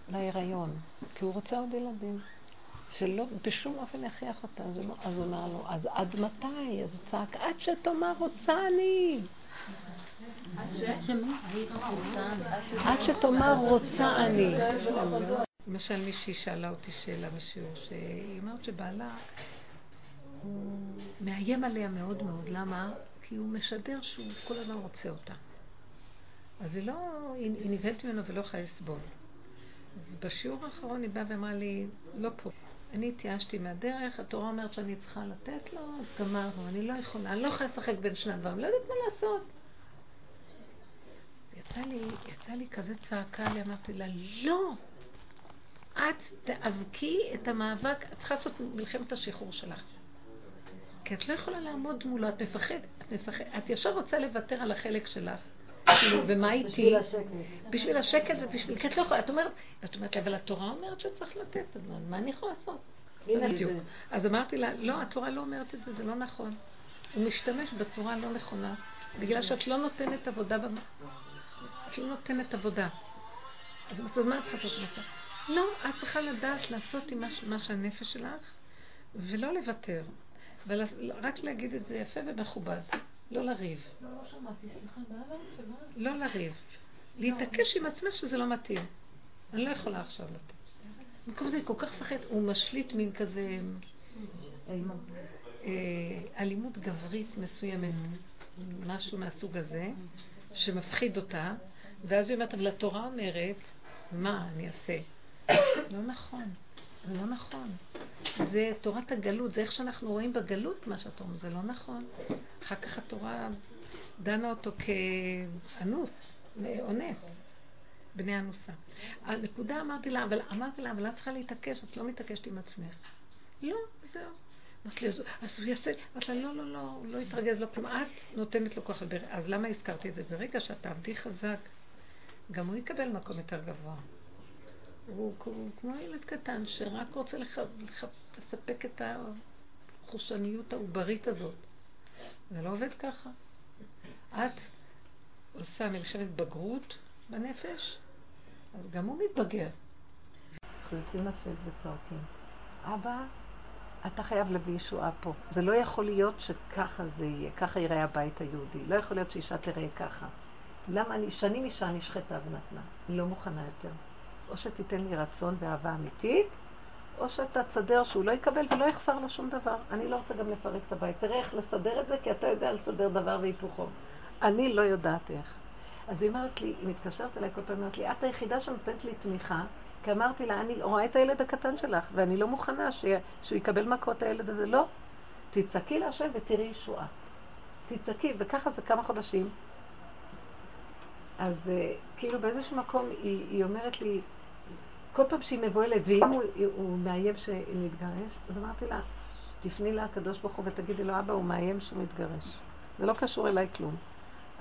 להיריון, כי הוא רוצה עוד ילדים. שלא בשום אופן יכריח אותה. אז, לא, אז הוא אמר לו, אז עד מתי? אז הוא צעק, עד שתאמר רוצה אני. עד שתאמר רוצה אני. למשל מישהי שאלה אותי שאלה בשיעור, שהיא אומרת שבעלה הוא מאיים עליה מאוד מאוד. למה? כי הוא משדר שהוא כל הזמן רוצה אותה. אז היא לא, היא נבהלת ממנו ולא יכולה לסבול. בשיעור האחרון היא באה ואמרה לי, לא פה. אני התייאשתי מהדרך, התורה אומרת שאני צריכה לתת לו, אז גמרנו, אני לא יכולה, אני לא יכולה לשחק בין שני הדברים, לא יודעת מה לעשות. יצא לי, יצא לי כזה צעקה לי, אמרתי לה, לא! את תאבקי את המאבק, את צריכה לעשות מלחמת השחרור שלך. כי את לא יכולה לעמוד מולו, את מפחדת, את מפחדת, את ישר רוצה לוותר על החלק שלך. כאילו, ומה איתי? בשביל השקט. בשביל השקט ובשביל... כי את לא יכולה, את אומרת, את אומרת, אבל התורה אומרת שצריך לתת, אז מה אני יכולה לעשות? בדיוק. אז אמרתי לה, לא, התורה לא אומרת את זה, זה לא נכון. הוא משתמש בצורה הלא נכונה, בגלל שאת לא נותנת עבודה, את לא נותנת עבודה. אז מה את צריכה לעשות? לא, את צריכה לדעת לעשות עם מה שהנפש שלך, ולא לוותר. ורק להגיד את זה יפה ומכובד. לא לריב. לא, לא לא לריב. להתעקש עם עצמך שזה לא מתאים. אני לא יכולה עכשיו לתת. במקום זה כל כך מפחד, הוא משליט מין כזה אה, אלימות גברית מסוימת, משהו מהסוג הזה, שמפחיד אותה, ואז היא אומרת, אבל התורה אומרת, מה אני אעשה? לא נכון. זה לא נכון. זה תורת הגלות, זה איך שאנחנו רואים בגלות מה שאתה אומר, זה לא נכון. אחר כך התורה דנה אותו כאנוס, אונס, בני אנוסה. הנקודה אמרתי לה, אבל אמרתי לה, אבל את צריכה להתעקש, את לא מתעקשת עם עצמך. לא, זהו. אמרתי לי, אז הוא יעשה, אמרתי לה, לא, לא, לא, הוא לא יתרגז, לא כלום. את נותנת לו כוח, אז למה הזכרתי את זה? ברגע שאת תעבדי חזק גם הוא יקבל מקום יותר גבוה. הוא, הוא כמו ילד קטן שרק רוצה לח, לח, לספק את החושניות העוברית הזאת. זה לא עובד ככה. את עושה מלחמת בגרות בנפש, אז גם הוא מתבגר. אנחנו יוצאים לפלט וצועקים, אבא, אתה חייב להביא ישועה פה. זה לא יכול להיות שככה זה יהיה, ככה יראה הבית היהודי. לא יכול להיות שאישה תראה ככה. למה אני, שנים אישה נשחטה ונתנה. היא לא מוכנה יותר. או שתיתן לי רצון ואהבה אמיתית, או שאתה תסדר שהוא לא יקבל ולא יחסר לו שום דבר. אני לא רוצה גם לפרק את הבית. תראה איך לסדר את זה, כי אתה יודע לסדר דבר והיפוכו. אני לא יודעת איך. אז היא אומרת לי, היא מתקשרת אליי כל פעם, אומרת לי, את היחידה שנותנת לי תמיכה, כי אמרתי לה, אני רואה את הילד הקטן שלך, ואני לא מוכנה ש... שהוא יקבל מכות הילד הזה. לא. תצעקי להשם ותראי ישועה. תצעקי, וככה זה כמה חודשים. אז uh, כאילו באיזשהו מקום היא, היא אומרת לי, כל פעם שהיא מבוהלת, ואם הוא, הוא מאיים שנתגרש, אז אמרתי לה, תפני לקדוש ברוך הוא ותגידי לו, אבא, הוא מאיים שהוא מתגרש. זה לא קשור אליי כלום.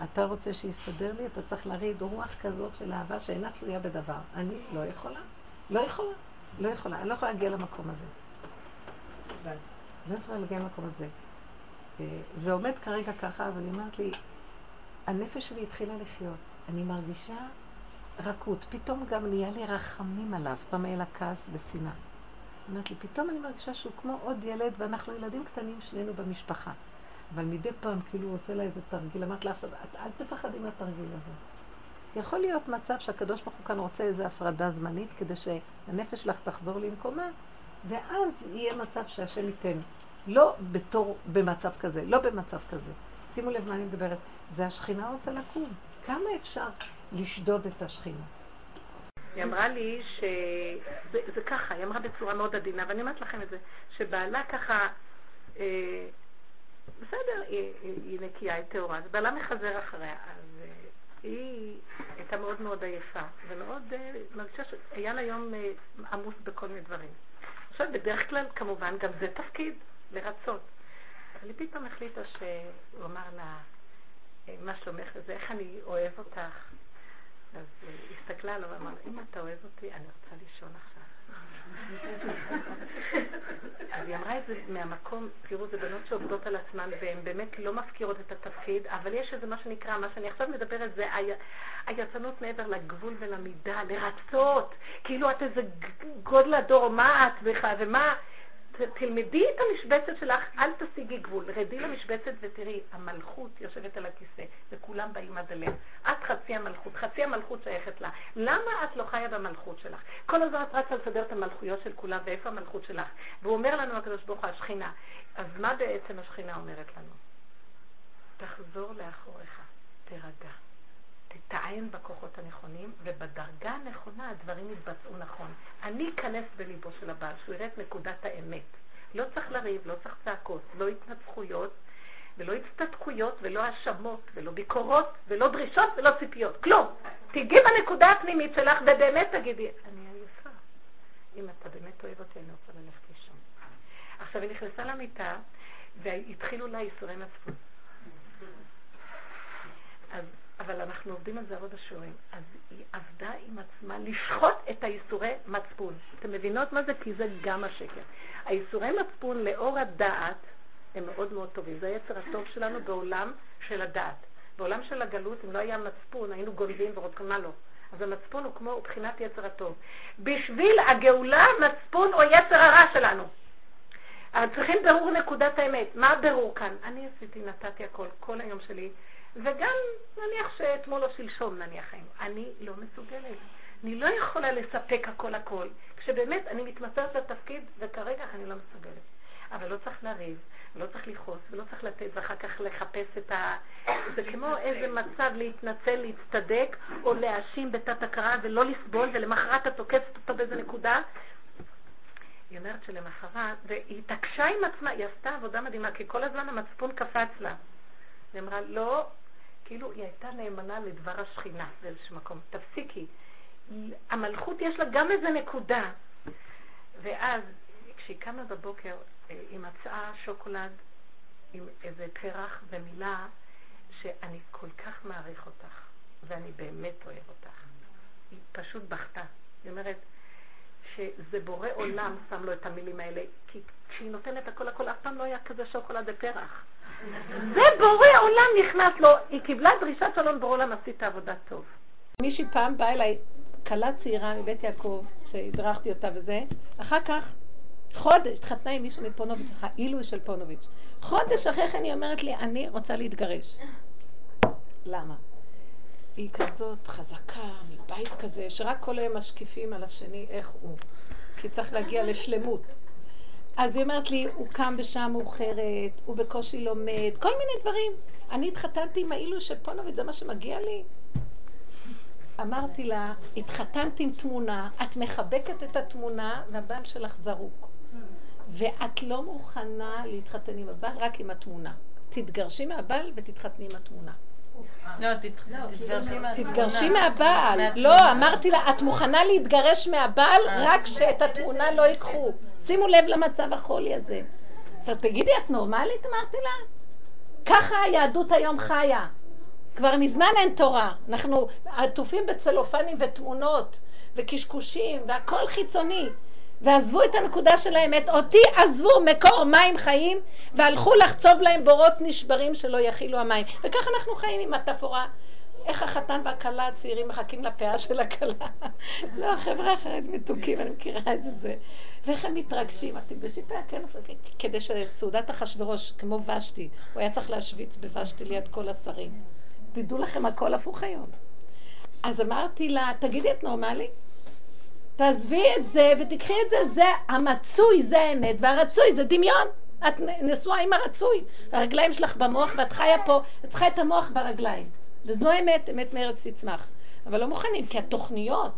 אתה רוצה שיסתדר לי, אתה צריך להרעיד רוח כזאת של אהבה שאינה תלויה בדבר. אני לא יכולה. לא יכולה. לא יכולה. אני לא יכולה להגיע למקום הזה. לא יכולה להגיע למקום הזה. אה, זה עומד כרגע ככה, אבל היא אומרת לי, הנפש שלי התחילה לחיות. אני מרגישה רכות. פתאום גם נהיה לי רחמים עליו. פעם היה לה כעס ושנאה. אמרת לי, פתאום אני מרגישה שהוא כמו עוד ילד, ואנחנו ילדים קטנים שנינו במשפחה. אבל מדי פעם כאילו הוא עושה לה איזה תרגיל. אמרת לה עכשיו, אל תפחדי מהתרגיל הזה. יכול להיות מצב שהקדוש ברוך הוא כאן רוצה איזו הפרדה זמנית, כדי שהנפש שלך תחזור למקומה, ואז יהיה מצב שהשם ייתן. לא בתור, במצב כזה, לא במצב כזה. שימו לב מה אני מדברת. זה השכינה רוצה לקום. כמה אפשר לשדוד את השכינה? היא אמרה לי שזה ככה, היא אמרה בצורה מאוד עדינה, ואני אומרת לכם את זה, שבעלה ככה, אה, בסדר, היא, היא, נקייה, היא טהורה, אז בעלה מחזר אחריה, אז אה, היא הייתה מאוד מאוד עייפה, ומאוד אה, מרגישה שהיה לה יום אה, עמוס בכל מיני דברים. עכשיו, בדרך כלל, כמובן, גם זה תפקיד, לרצות. אבל היא פתאום החליטה שהוא אמר לה, מה שלומך וזה, איך אני אוהב אותך. אז היא הסתכלה עליו ואמרה, אם אתה אוהב אותי, אני רוצה לישון עכשיו. *laughs* אז היא אמרה את זה מהמקום, תראו, זה בנות שעובדות על עצמן והן באמת לא מפקירות את התפקיד, אבל יש איזה מה שנקרא, מה שאני עכשיו מדברת זה היצנות מעבר לגבול ולמידה, לרצות, כאילו את איזה גודל הדור, מה את בכלל, ומה... תלמדי את המשבצת שלך, אל תשיגי גבול. רדי למשבצת ותראי, המלכות יושבת על הכיסא, וכולם באים עד אליה. את חצי המלכות, חצי המלכות שייכת לה. למה את לא חיה במלכות שלך? כל הזמן את רצה לסדר את המלכויות של כולם, ואיפה המלכות שלך? והוא אומר לנו, הקדוש ברוך הוא, השכינה. אז מה בעצם השכינה אומרת לנו? תחזור לאחוריך, תירגע. תתען בכוחות הנכונים, ובדרגה הנכונה הדברים יתבצעו נכון. אני אכנס בליבו של הבעל, שהוא יראה את נקודת האמת. לא צריך לריב, לא צריך צעקות, לא התנצחויות, ולא הצטדקויות, ולא האשמות, ולא ביקורות, ולא דרישות, ולא ציפיות. כלום. תיגעי בנקודה הפנימית שלך, ובאמת תגידי, אני עייפה. אם אתה באמת אוהב אותי, אני רוצה ללכת לישון. עכשיו, היא נכנסה למיטה, והתחילו לה ייסורי מצפון. אז אבל אנחנו עובדים על זה עבוד השיעורים. אז היא עבדה עם עצמה לשחוט את האיסורי מצפון. אתם מבינות מה זה? כי זה גם השקר. האיסורי מצפון לאור הדעת הם מאוד מאוד טובים. זה היצר הטוב שלנו בעולם של הדעת. בעולם של הגלות, אם לא היה מצפון, היינו גונבים ורוצים מה לא. אז המצפון הוא כמו בחינת יצר הטוב. בשביל הגאולה, מצפון הוא יצר הרע שלנו. צריכים ברור נקודת האמת. מה הבירור כאן? אני עשיתי, נתתי הכל, כל היום שלי. וגם נניח שאתמול או שלשום נניח היינו. אני לא מסוגלת. אני לא יכולה לספק הכל הכל. כשבאמת אני מתמסרת לתפקיד, וכרגע אני לא מסוגלת. אבל לא צריך לריב, לא צריך לכעוס, ולא צריך לתת, ואחר כך לחפש את ה... זה כמו איזה מצב להתנצל, להצטדק, או להאשים בתת הכרה ולא לסבול, ולמחרת את תוקפת אותו באיזה נקודה. היא אומרת שלמחרת, והיא התעקשה עם עצמה, היא עשתה עבודה מדהימה, כי כל הזמן המצפון קפץ לה. היא אמרה, לא, כאילו היא הייתה נאמנה לדבר השכינה באיזשהו מקום. תפסיקי. המלכות יש לה גם איזה נקודה. ואז, כשהיא קמה בבוקר, אה, היא מצאה שוקולד עם איזה פרח ומילה שאני כל כך מעריך אותך. ואני באמת אוהב אותך. היא פשוט בכתה. היא אומרת שזה בורא עולם שם לו את המילים האלה, כי כשהיא נותנת הכל הכל, אף פעם לא היה כזה שוקולד בפרח. זה בורא עולם נכנס לו, היא קיבלה דרישת שלום בורא עולם, עשית עבודה טוב. מישהי פעם באה אליי, כלה צעירה מבית יעקב, שהדרכתי אותה וזה, אחר כך, חודש, התחתנה עם מישהו מפונוביץ', העילוי של פונוביץ'. חודש אחרי כן היא אומרת לי, אני רוצה להתגרש. למה? היא כזאת חזקה, מבית כזה, שרק כל היום משקיפים על השני איך הוא. כי צריך להגיע לשלמות. אז היא אומרת לי, הוא קם בשעה מאוחרת, הוא בקושי לומד, כל מיני דברים. אני התחתנתי עם האילו של פונוביץ', זה מה שמגיע לי? אמרתי לה, התחתנת עם תמונה, את מחבקת את התמונה והבעל שלך זרוק. ואת לא מוכנה להתחתן עם הבעל, רק עם התמונה. תתגרשי מהבעל ותתחתני עם התמונה. לא, תתגרשי מהבעל. לא, אמרתי לה, את מוכנה להתגרש מהבעל רק שאת התמונה לא ייקחו. שימו לב למצב החולי הזה. תגידי, את נורמלית? אמרתי לה. ככה היהדות היום חיה. כבר מזמן אין תורה. אנחנו עטופים בצלופנים ותמונות וקשקושים והכל חיצוני. ועזבו את הנקודה של האמת. אותי עזבו מקור מים חיים והלכו לחצוב להם בורות נשברים שלא יכילו המים. וככה אנחנו חיים עם מטאפורה. איך החתן והכלה הצעירים מחכים לפאה של הכלה. *laughs* לא, החבר'ה החרד מתוקים, אני מכירה את זה. ואיך הם מתרגשים. את תפגשי פאה, כן, כדי שסעודת אחשוורוש, כמו ושתי, הוא היה צריך להשוויץ בוושתי ליד כל השרים. תדעו לכם, הכל הפוך היום. אז אמרתי לה, תגידי, את נורמלי? תעזבי את זה ותקחי את זה, זה המצוי, זה האמת, והרצוי זה דמיון. את נשואה עם הרצוי. הרגליים שלך במוח ואת חיה פה, את צריכה את המוח ברגליים. וזו אמת, אמת מארץ תצמח. אבל לא מוכנים, כי התוכניות,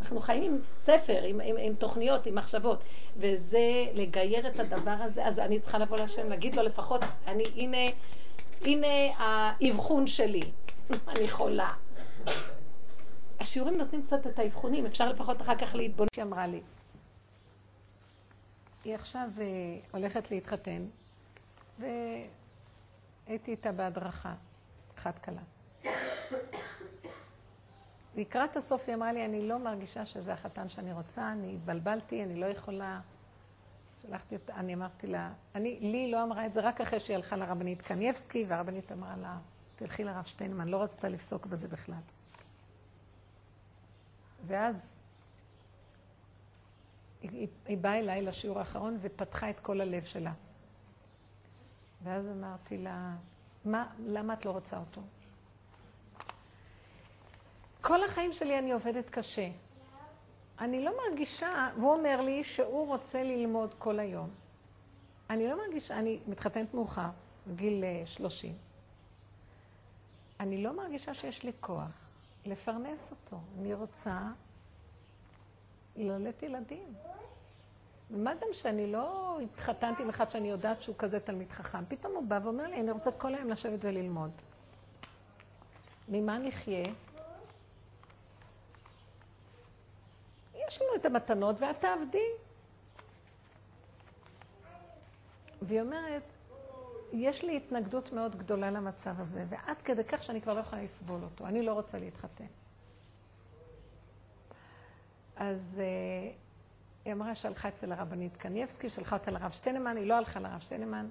אנחנו חיים עם ספר, עם, עם, עם תוכניות, עם מחשבות, וזה לגייר את הדבר הזה, אז אני צריכה לבוא להשם, להגיד לו לפחות, אני, הנה, הנה האבחון שלי, *laughs* אני חולה. השיעורים נותנים קצת את האבחונים, אפשר לפחות אחר כך להתבונן, שהיא אמרה לי. היא עכשיו uh, הולכת להתחתן, והייתי איתה בהדרכה, אחת קלה. לקראת הסוף היא אמרה לי, אני לא מרגישה שזה החתן שאני רוצה, אני התבלבלתי, אני לא יכולה. שלחתי אותה, אני אמרתי לה, אני, לי לא אמרה את זה רק אחרי שהיא הלכה לרבנית קנייבסקי, והרבנית אמרה לה, תלכי לרב שטיינמן, לא רצתה לפסוק בזה בכלל. ואז היא, היא, באה אליי לשיעור האחרון ופתחה את כל הלב שלה. ואז אמרתי לה, מה, למה את לא רוצה אותו? כל החיים שלי אני עובדת קשה. אני לא מרגישה, והוא אומר לי שהוא רוצה ללמוד כל היום. אני לא מרגישה, אני מתחתנת מאוחר, בגיל 30. אה, אני לא מרגישה שיש לי כוח לפרנס אותו. אני רוצה ללדת ילדים. ומה גם שאני לא התחתנתי עם אחד שאני יודעת שהוא כזה תלמיד חכם. פתאום הוא בא ואומר לי, אני רוצה כל היום לשבת וללמוד. ממה נחיה? יש לנו את המתנות ואת תעבדי. והיא אומרת, יש לי התנגדות מאוד גדולה למצב הזה, ועד כדי כך שאני כבר לא יכולה לסבול אותו. אני לא רוצה להתחתן. אז uh, היא אמרה שהלכה אצל הרבנית קנייבסקי, שלחה אותה לרב שטיינמן, היא לא הלכה לרב שטיינמן.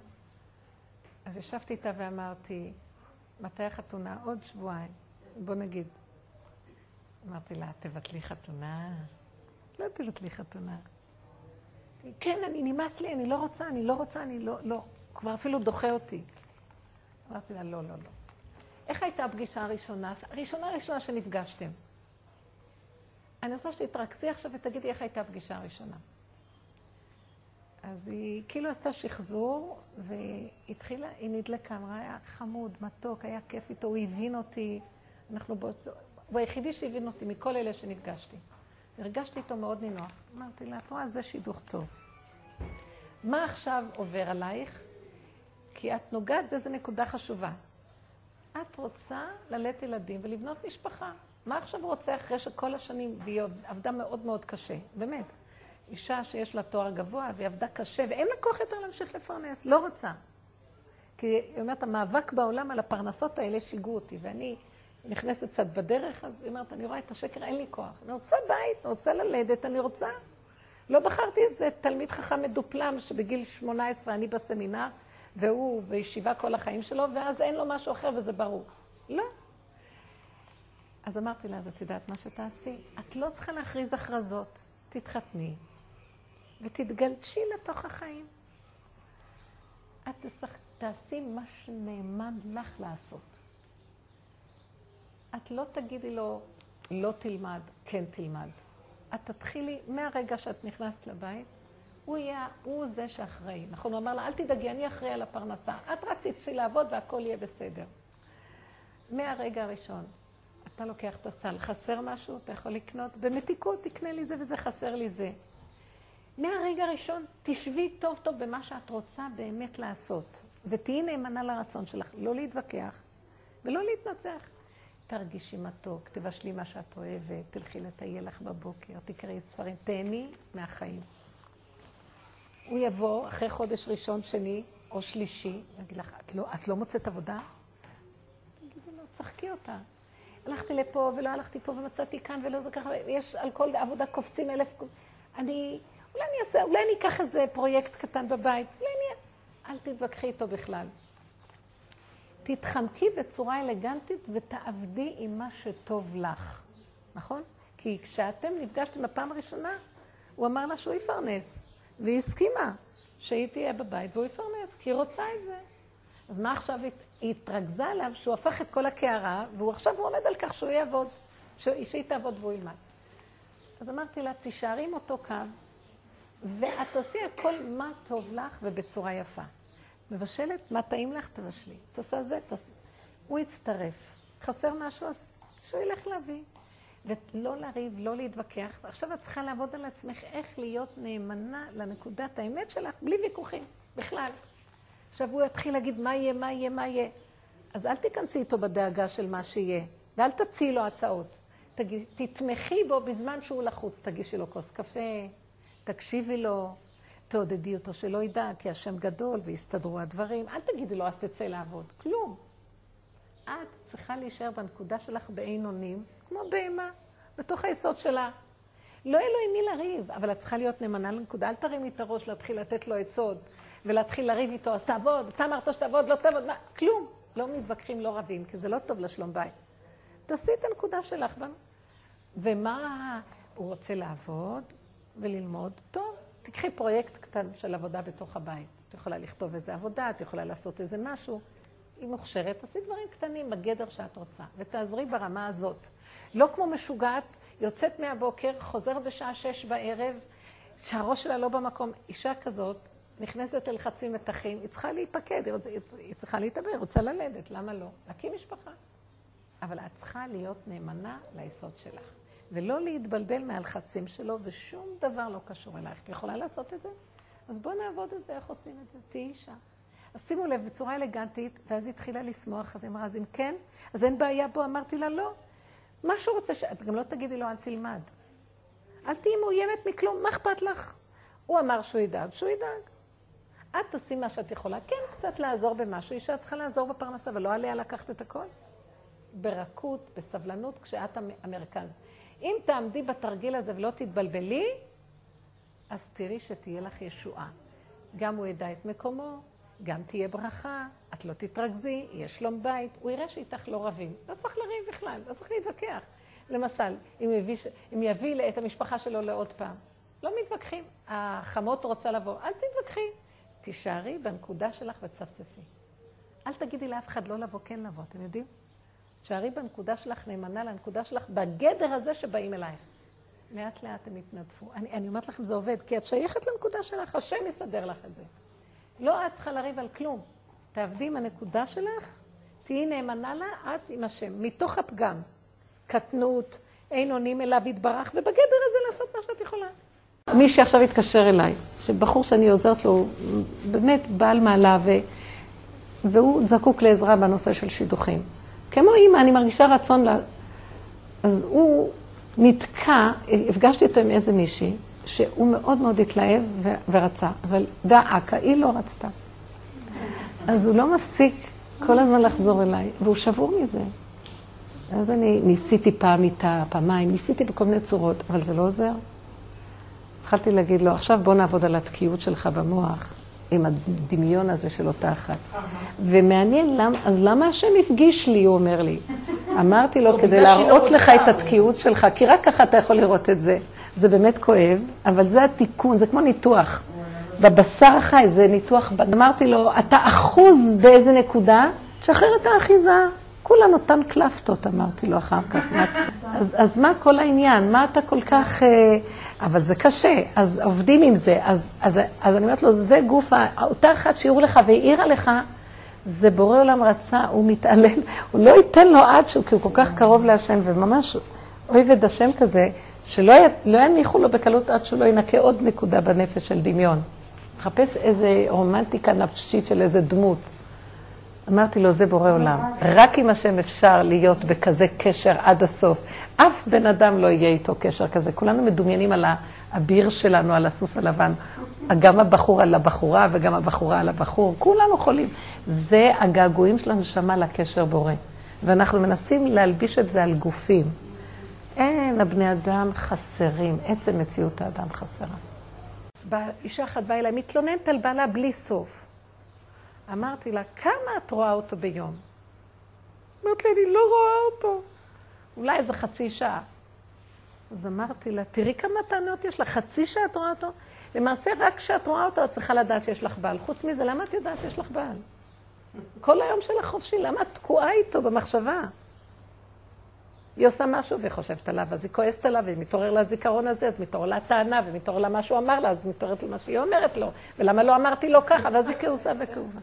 אז ישבתי איתה ואמרתי, מתי החתונה? עוד שבועיים. בוא נגיד. אמרתי לה, תבטלי חתונה. לא תבטלי חתונה. כן, אני נמאס לי, אני לא רוצה, אני לא רוצה, אני לא, לא. כבר אפילו דוחה אותי. אמרתי לה, לא, לא, לא. איך הייתה הפגישה הראשונה? הראשונה הראשונה שנפגשתם. אני רוצה שתתרכזי עכשיו ותגידי איך הייתה הפגישה הראשונה. אז היא כאילו עשתה שחזור, והתחילה, היא נדלקה, אמרה, היה חמוד, מתוק, היה כיף איתו, הוא הבין אותי. אנחנו באותו... הוא היחידי שהבין אותי מכל אלה שנפגשתי. הרגשתי איתו מאוד נינוח. אמרתי לה, את רואה, זה שידוך טוב. מה עכשיו עובר עלייך? כי את נוגעת באיזו נקודה חשובה. את רוצה ללדת ילדים ולבנות משפחה. מה עכשיו רוצה אחרי שכל השנים, והיא עבדה מאוד מאוד קשה, באמת. אישה שיש לה תואר גבוה והיא עבדה קשה ואין לה כוח יותר להמשיך לפרנס, לא רוצה. כי היא אומרת, המאבק בעולם על הפרנסות האלה שיגעו אותי, ואני נכנסת קצת בדרך, אז היא אומרת, אני רואה את השקר, אין לי כוח. אני רוצה בית, אני רוצה ללדת, אני רוצה. לא בחרתי איזה תלמיד חכם מדופלם שבגיל 18 אני בסמינר, והוא בישיבה כל החיים שלו, ואז אין לו משהו אחר וזה ברור. לא. אז אמרתי לה, אז את יודעת מה שתעשי? את לא צריכה להכריז הכרזות. תתחתני ותתגלשי לתוך החיים. את תשח... תעשי מה שנאמן לך לעשות. את לא תגידי לו, לא תלמד, כן תלמד. את תתחילי, מהרגע שאת נכנסת לבית, הוא יהיה, הוא זה שאחראי. נכון, הוא אמר לה, אל תדאגי, אני אחראי על הפרנסה. את רק תצאי לעבוד והכל יהיה בסדר. מהרגע הראשון, אתה לוקח את הסל, חסר משהו, אתה יכול לקנות, במתיקות תקנה לי זה וזה, חסר לי זה. מהרגע הראשון, תשבי טוב טוב במה שאת רוצה באמת לעשות, ותהיי נאמנה לרצון שלך, לא להתווכח ולא להתנצח. תרגישי מתוק, תבשלי מה שאת אוהבת, תלכי לטייל לך בבוקר, תקראי ספרים, תהני מהחיים. הוא יבוא אחרי חודש ראשון, שני או שלישי, ויגיד לך, את לא, את לא מוצאת עבודה? תגידי לו, צחקי אותה. הלכתי לפה ולא הלכתי פה ומצאתי כאן ולא זה ככה, יש על כל עבודה קופצים אלף... אני, אולי אני אעשה, אולי אני אקח איזה פרויקט קטן בבית, אולי אני... אל תתווכחי איתו בכלל. תתחמקי בצורה אלגנטית ותעבדי עם מה שטוב לך, נכון? כי כשאתם נפגשתם בפעם הראשונה, הוא אמר לה שהוא יפרנס, והיא הסכימה שהיא תהיה בבית והוא יפרנס, כי היא רוצה את זה. אז מה עכשיו היא התרכזה עליו שהוא הפך את כל הקערה, והוא עכשיו הוא עומד על כך שהוא יעבוד, שהיא תעבוד והוא ילמד. אז אמרתי לה, תישארי עם אותו קו, ואת תעשי הכל מה טוב לך ובצורה יפה. מבשלת, מה טעים לך, תבשלי. את עושה זה, תעשי. הוא יצטרף. חסר משהו, אז שהוא ילך להביא. ולא לריב, לא להתווכח. עכשיו את צריכה לעבוד על עצמך איך להיות נאמנה לנקודת האמת שלך, בלי ויכוחים, בכלל. עכשיו הוא יתחיל להגיד מה יהיה, מה יהיה, מה יהיה. אז אל תיכנסי איתו בדאגה של מה שיהיה, ואל תציעי לו הצעות. תגיד, תתמכי בו בזמן שהוא לחוץ, תגישי לו כוס קפה, תקשיבי לו, תעודדי אותו שלא ידע, כי השם גדול ויסתדרו הדברים. אל תגידי לו, אז תצא לעבוד. כלום. את צריכה להישאר בנקודה שלך באין אונים, כמו בהמה, בתוך היסוד שלה. לא יהיה לו עם מי לריב, אבל את צריכה להיות נאמנה לנקודה. אל תרימי את הראש להתחיל לתת לו עצות. ולהתחיל לריב איתו, אז תעבוד, אתה אמרת שתעבוד, לא תעבוד, מה, כלום. לא מתווכחים, לא רבים, כי זה לא טוב לשלום בית. תעשי את הנקודה שלך בנו. ומה הוא רוצה לעבוד וללמוד? טוב, תקחי פרויקט קטן של עבודה בתוך הבית. את יכולה לכתוב איזה עבודה, את יכולה לעשות איזה משהו. היא מוכשרת, תעשי דברים קטנים בגדר שאת רוצה, ותעזרי ברמה הזאת. לא כמו משוגעת, יוצאת מהבוקר, חוזרת בשעה שש בערב, שהראש שלה לא במקום. אישה כזאת, נכנסת ללחצים מתחים, היא צריכה להיפקד, היא צריכה להתאבר, היא רוצה ללדת, למה לא? להקים משפחה. אבל את צריכה להיות נאמנה ליסוד שלך, ולא להתבלבל מהלחצים שלו, ושום דבר לא קשור אלייך. את יכולה לעשות את זה? אז בואו נעבוד את זה, איך עושים את זה? תהיי אישה. אז שימו לב, בצורה אלגנטית, ואז היא התחילה לשמוח, אז היא אמרה, אז אם כן, אז אין בעיה בו. אמרתי לה, לא. מה שהוא רוצה, ש... את גם לא תגידי לו, אל תלמד. אל תהיי מאוימת מכלום, מה אכפת לך? הוא אמר שהוא ידאג, שהוא ידאג. את תעשי מה שאת יכולה. כן, קצת לעזור במשהו. אישה צריכה לעזור בפרנסה, אבל לא עליה לקחת את הכל. ברכות, בסבלנות, כשאת המרכז. אם תעמדי בתרגיל הזה ולא תתבלבלי, אז תראי שתהיה לך ישועה. גם הוא ידע את מקומו, גם תהיה ברכה, את לא תתרכזי, יהיה שלום בית, הוא יראה שאיתך לא רבים. לא צריך לריב בכלל, לא צריך להתווכח. למשל, אם יביא, אם יביא את המשפחה שלו לעוד פעם, לא מתווכחים. החמות רוצה לבוא, אל תתווכחי. תישארי בנקודה שלך וצפצפי. אל תגידי לאף אחד לא לבוא, כן לבוא, אתם יודעים? תשארי בנקודה שלך, נאמנה לנקודה שלך, בגדר הזה שבאים אלייך. לאט לאט הם יתנדפו. אני, אני אומרת לכם, זה עובד, כי את שייכת לנקודה שלך, השם יסדר לך את זה. לא את צריכה לריב על כלום. תעבדי עם הנקודה שלך, תהיי נאמנה לה, את עם השם, מתוך הפגם. קטנות, אין אונים אליו יתברך, ובגדר הזה לעשות מה שאת יכולה. מי שעכשיו התקשר אליי, שבחור שאני עוזרת לו, באמת בעל מעלה, ו... והוא זקוק לעזרה בנושא של שידוכים. כמו אימא, אני מרגישה רצון ל... אז הוא נתקע, הפגשתי אותו עם איזה מישהי, שהוא מאוד מאוד התלהב ו... ורצה, אבל דאקה, היא לא רצתה. אז הוא לא מפסיק כל הזמן לחזור אליי, והוא שבור מזה. אז אני ניסיתי פעם איתה, פעמיים, ניסיתי בכל מיני צורות, אבל זה לא עוזר. אז התחלתי להגיד לו, עכשיו בוא נעבוד על התקיעות שלך במוח, עם הדמיון הזה של אותה אחת. ומעניין, למ, אז למה השם הפגיש לי, הוא אומר לי. אמרתי לו, כדי להראות לך את התקיעות שלך, כי רק ככה אתה יכול לראות את זה. זה באמת כואב, אבל זה התיקון, זה כמו ניתוח. בבשר החי זה ניתוח, אמרתי לו, אתה אחוז באיזה נקודה, תשחרר את האחיזה. כולה נותן קלפטות, אמרתי לו אחר כך. אז, אז מה כל העניין? מה אתה כל כך... אה, אבל זה קשה, אז עובדים עם זה. אז, אז, אז אני אומרת לו, זה גוף, אותה אחת שהראו לך והעירה לך, זה בורא עולם רצה, הוא מתעלם, הוא לא ייתן לו עד שהוא, כי הוא כל כך קרוב להשם, וממש אוהב השם כזה, שלא לא יניחו לו בקלות עד שהוא לא ינקה עוד נקודה בנפש של דמיון. מחפש איזה רומנטיקה נפשית של איזה דמות. אמרתי לו, זה בורא עולם. רק עם השם אפשר להיות בכזה קשר עד הסוף. אף בן אדם לא יהיה איתו קשר כזה. כולנו מדומיינים על האביר שלנו, על הסוס הלבן. גם הבחור על הבחורה וגם הבחורה על הבחור. כולנו חולים. זה הגעגועים של הנשמה לקשר בורא. ואנחנו מנסים להלביש את זה על גופים. אין, הבני אדם חסרים. עצם מציאות האדם חסרה. אישה אחת באה אליי, מתלוננת על בעלה בלי סוף. אמרתי לה, כמה את רואה אותו ביום? אמרת לי, אני לא רואה אותו. אולי איזה חצי שעה. אז אמרתי לה, תראי כמה טענות יש לך, חצי שעה את רואה אותו? למעשה, רק כשאת רואה אותו, את צריכה לדעת שיש לך בעל. חוץ מזה, למה את יודעת שיש לך בעל? כל היום שלך חופשי, למה את תקועה איתו במחשבה? היא עושה משהו והיא חושבת עליו, אז היא כועסת עליו, ומתעורר לה הזיכרון הזה, אז מתעורר לה טענה, ומתעורר לה מה שהוא אמר לה, אז מתעוררת לה מה שהיא אומרת לו, ולמה לא אמרתי לו ככה, ואז היא כעוסה וכאובה.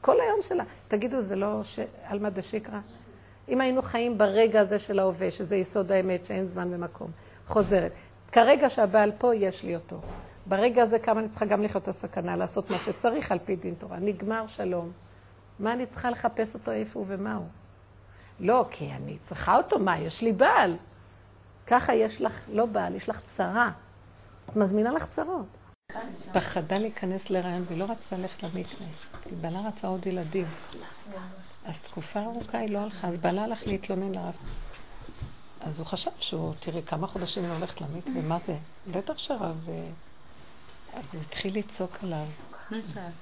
כל היום שלה. תגידו, זה לא ש... עלמא דשיקרא? אם היינו חיים ברגע הזה של ההווה, שזה יסוד האמת, שאין זמן ומקום, חוזרת. כרגע שהבעל פה, יש לי אותו. ברגע הזה כמה אני צריכה גם לחיות את הסכנה, לעשות מה שצריך על פי דין תורה. נגמר שלום. מה אני צריכה לחפש אותו, איפה הוא ומה הוא? לא, כי אני צריכה אותו, מה, יש לי בעל. ככה יש לך, לא בעל, יש לך צרה. את מזמינה לך צרות. פחדה להיכנס להיריון והיא לא רצתה ללכת למקווה. כי בעלה רצה עוד ילדים. אז תקופה ארוכה היא לא הלכה, אז בעלה הלך להתלונן לרב. אז הוא חשב שהוא, תראי, כמה חודשים היא הולכת למקווה, מה זה? בטח שהרב... אה, אז הוא התחיל לצעוק עליו.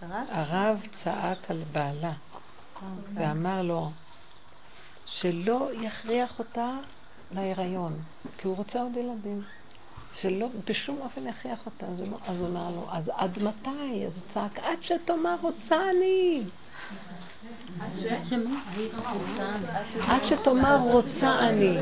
הרב צעק על בעלה ואמר לו שלא יכריח אותה להיריון, כי הוא רוצה עוד ילדים. שלא בשום אופן יכריח אותה. אז, לא, אז הוא אמר לו, אז עד מתי? אז הוא צעק, עד שתאמר רוצה אני. עד שתאמר רוצה אני.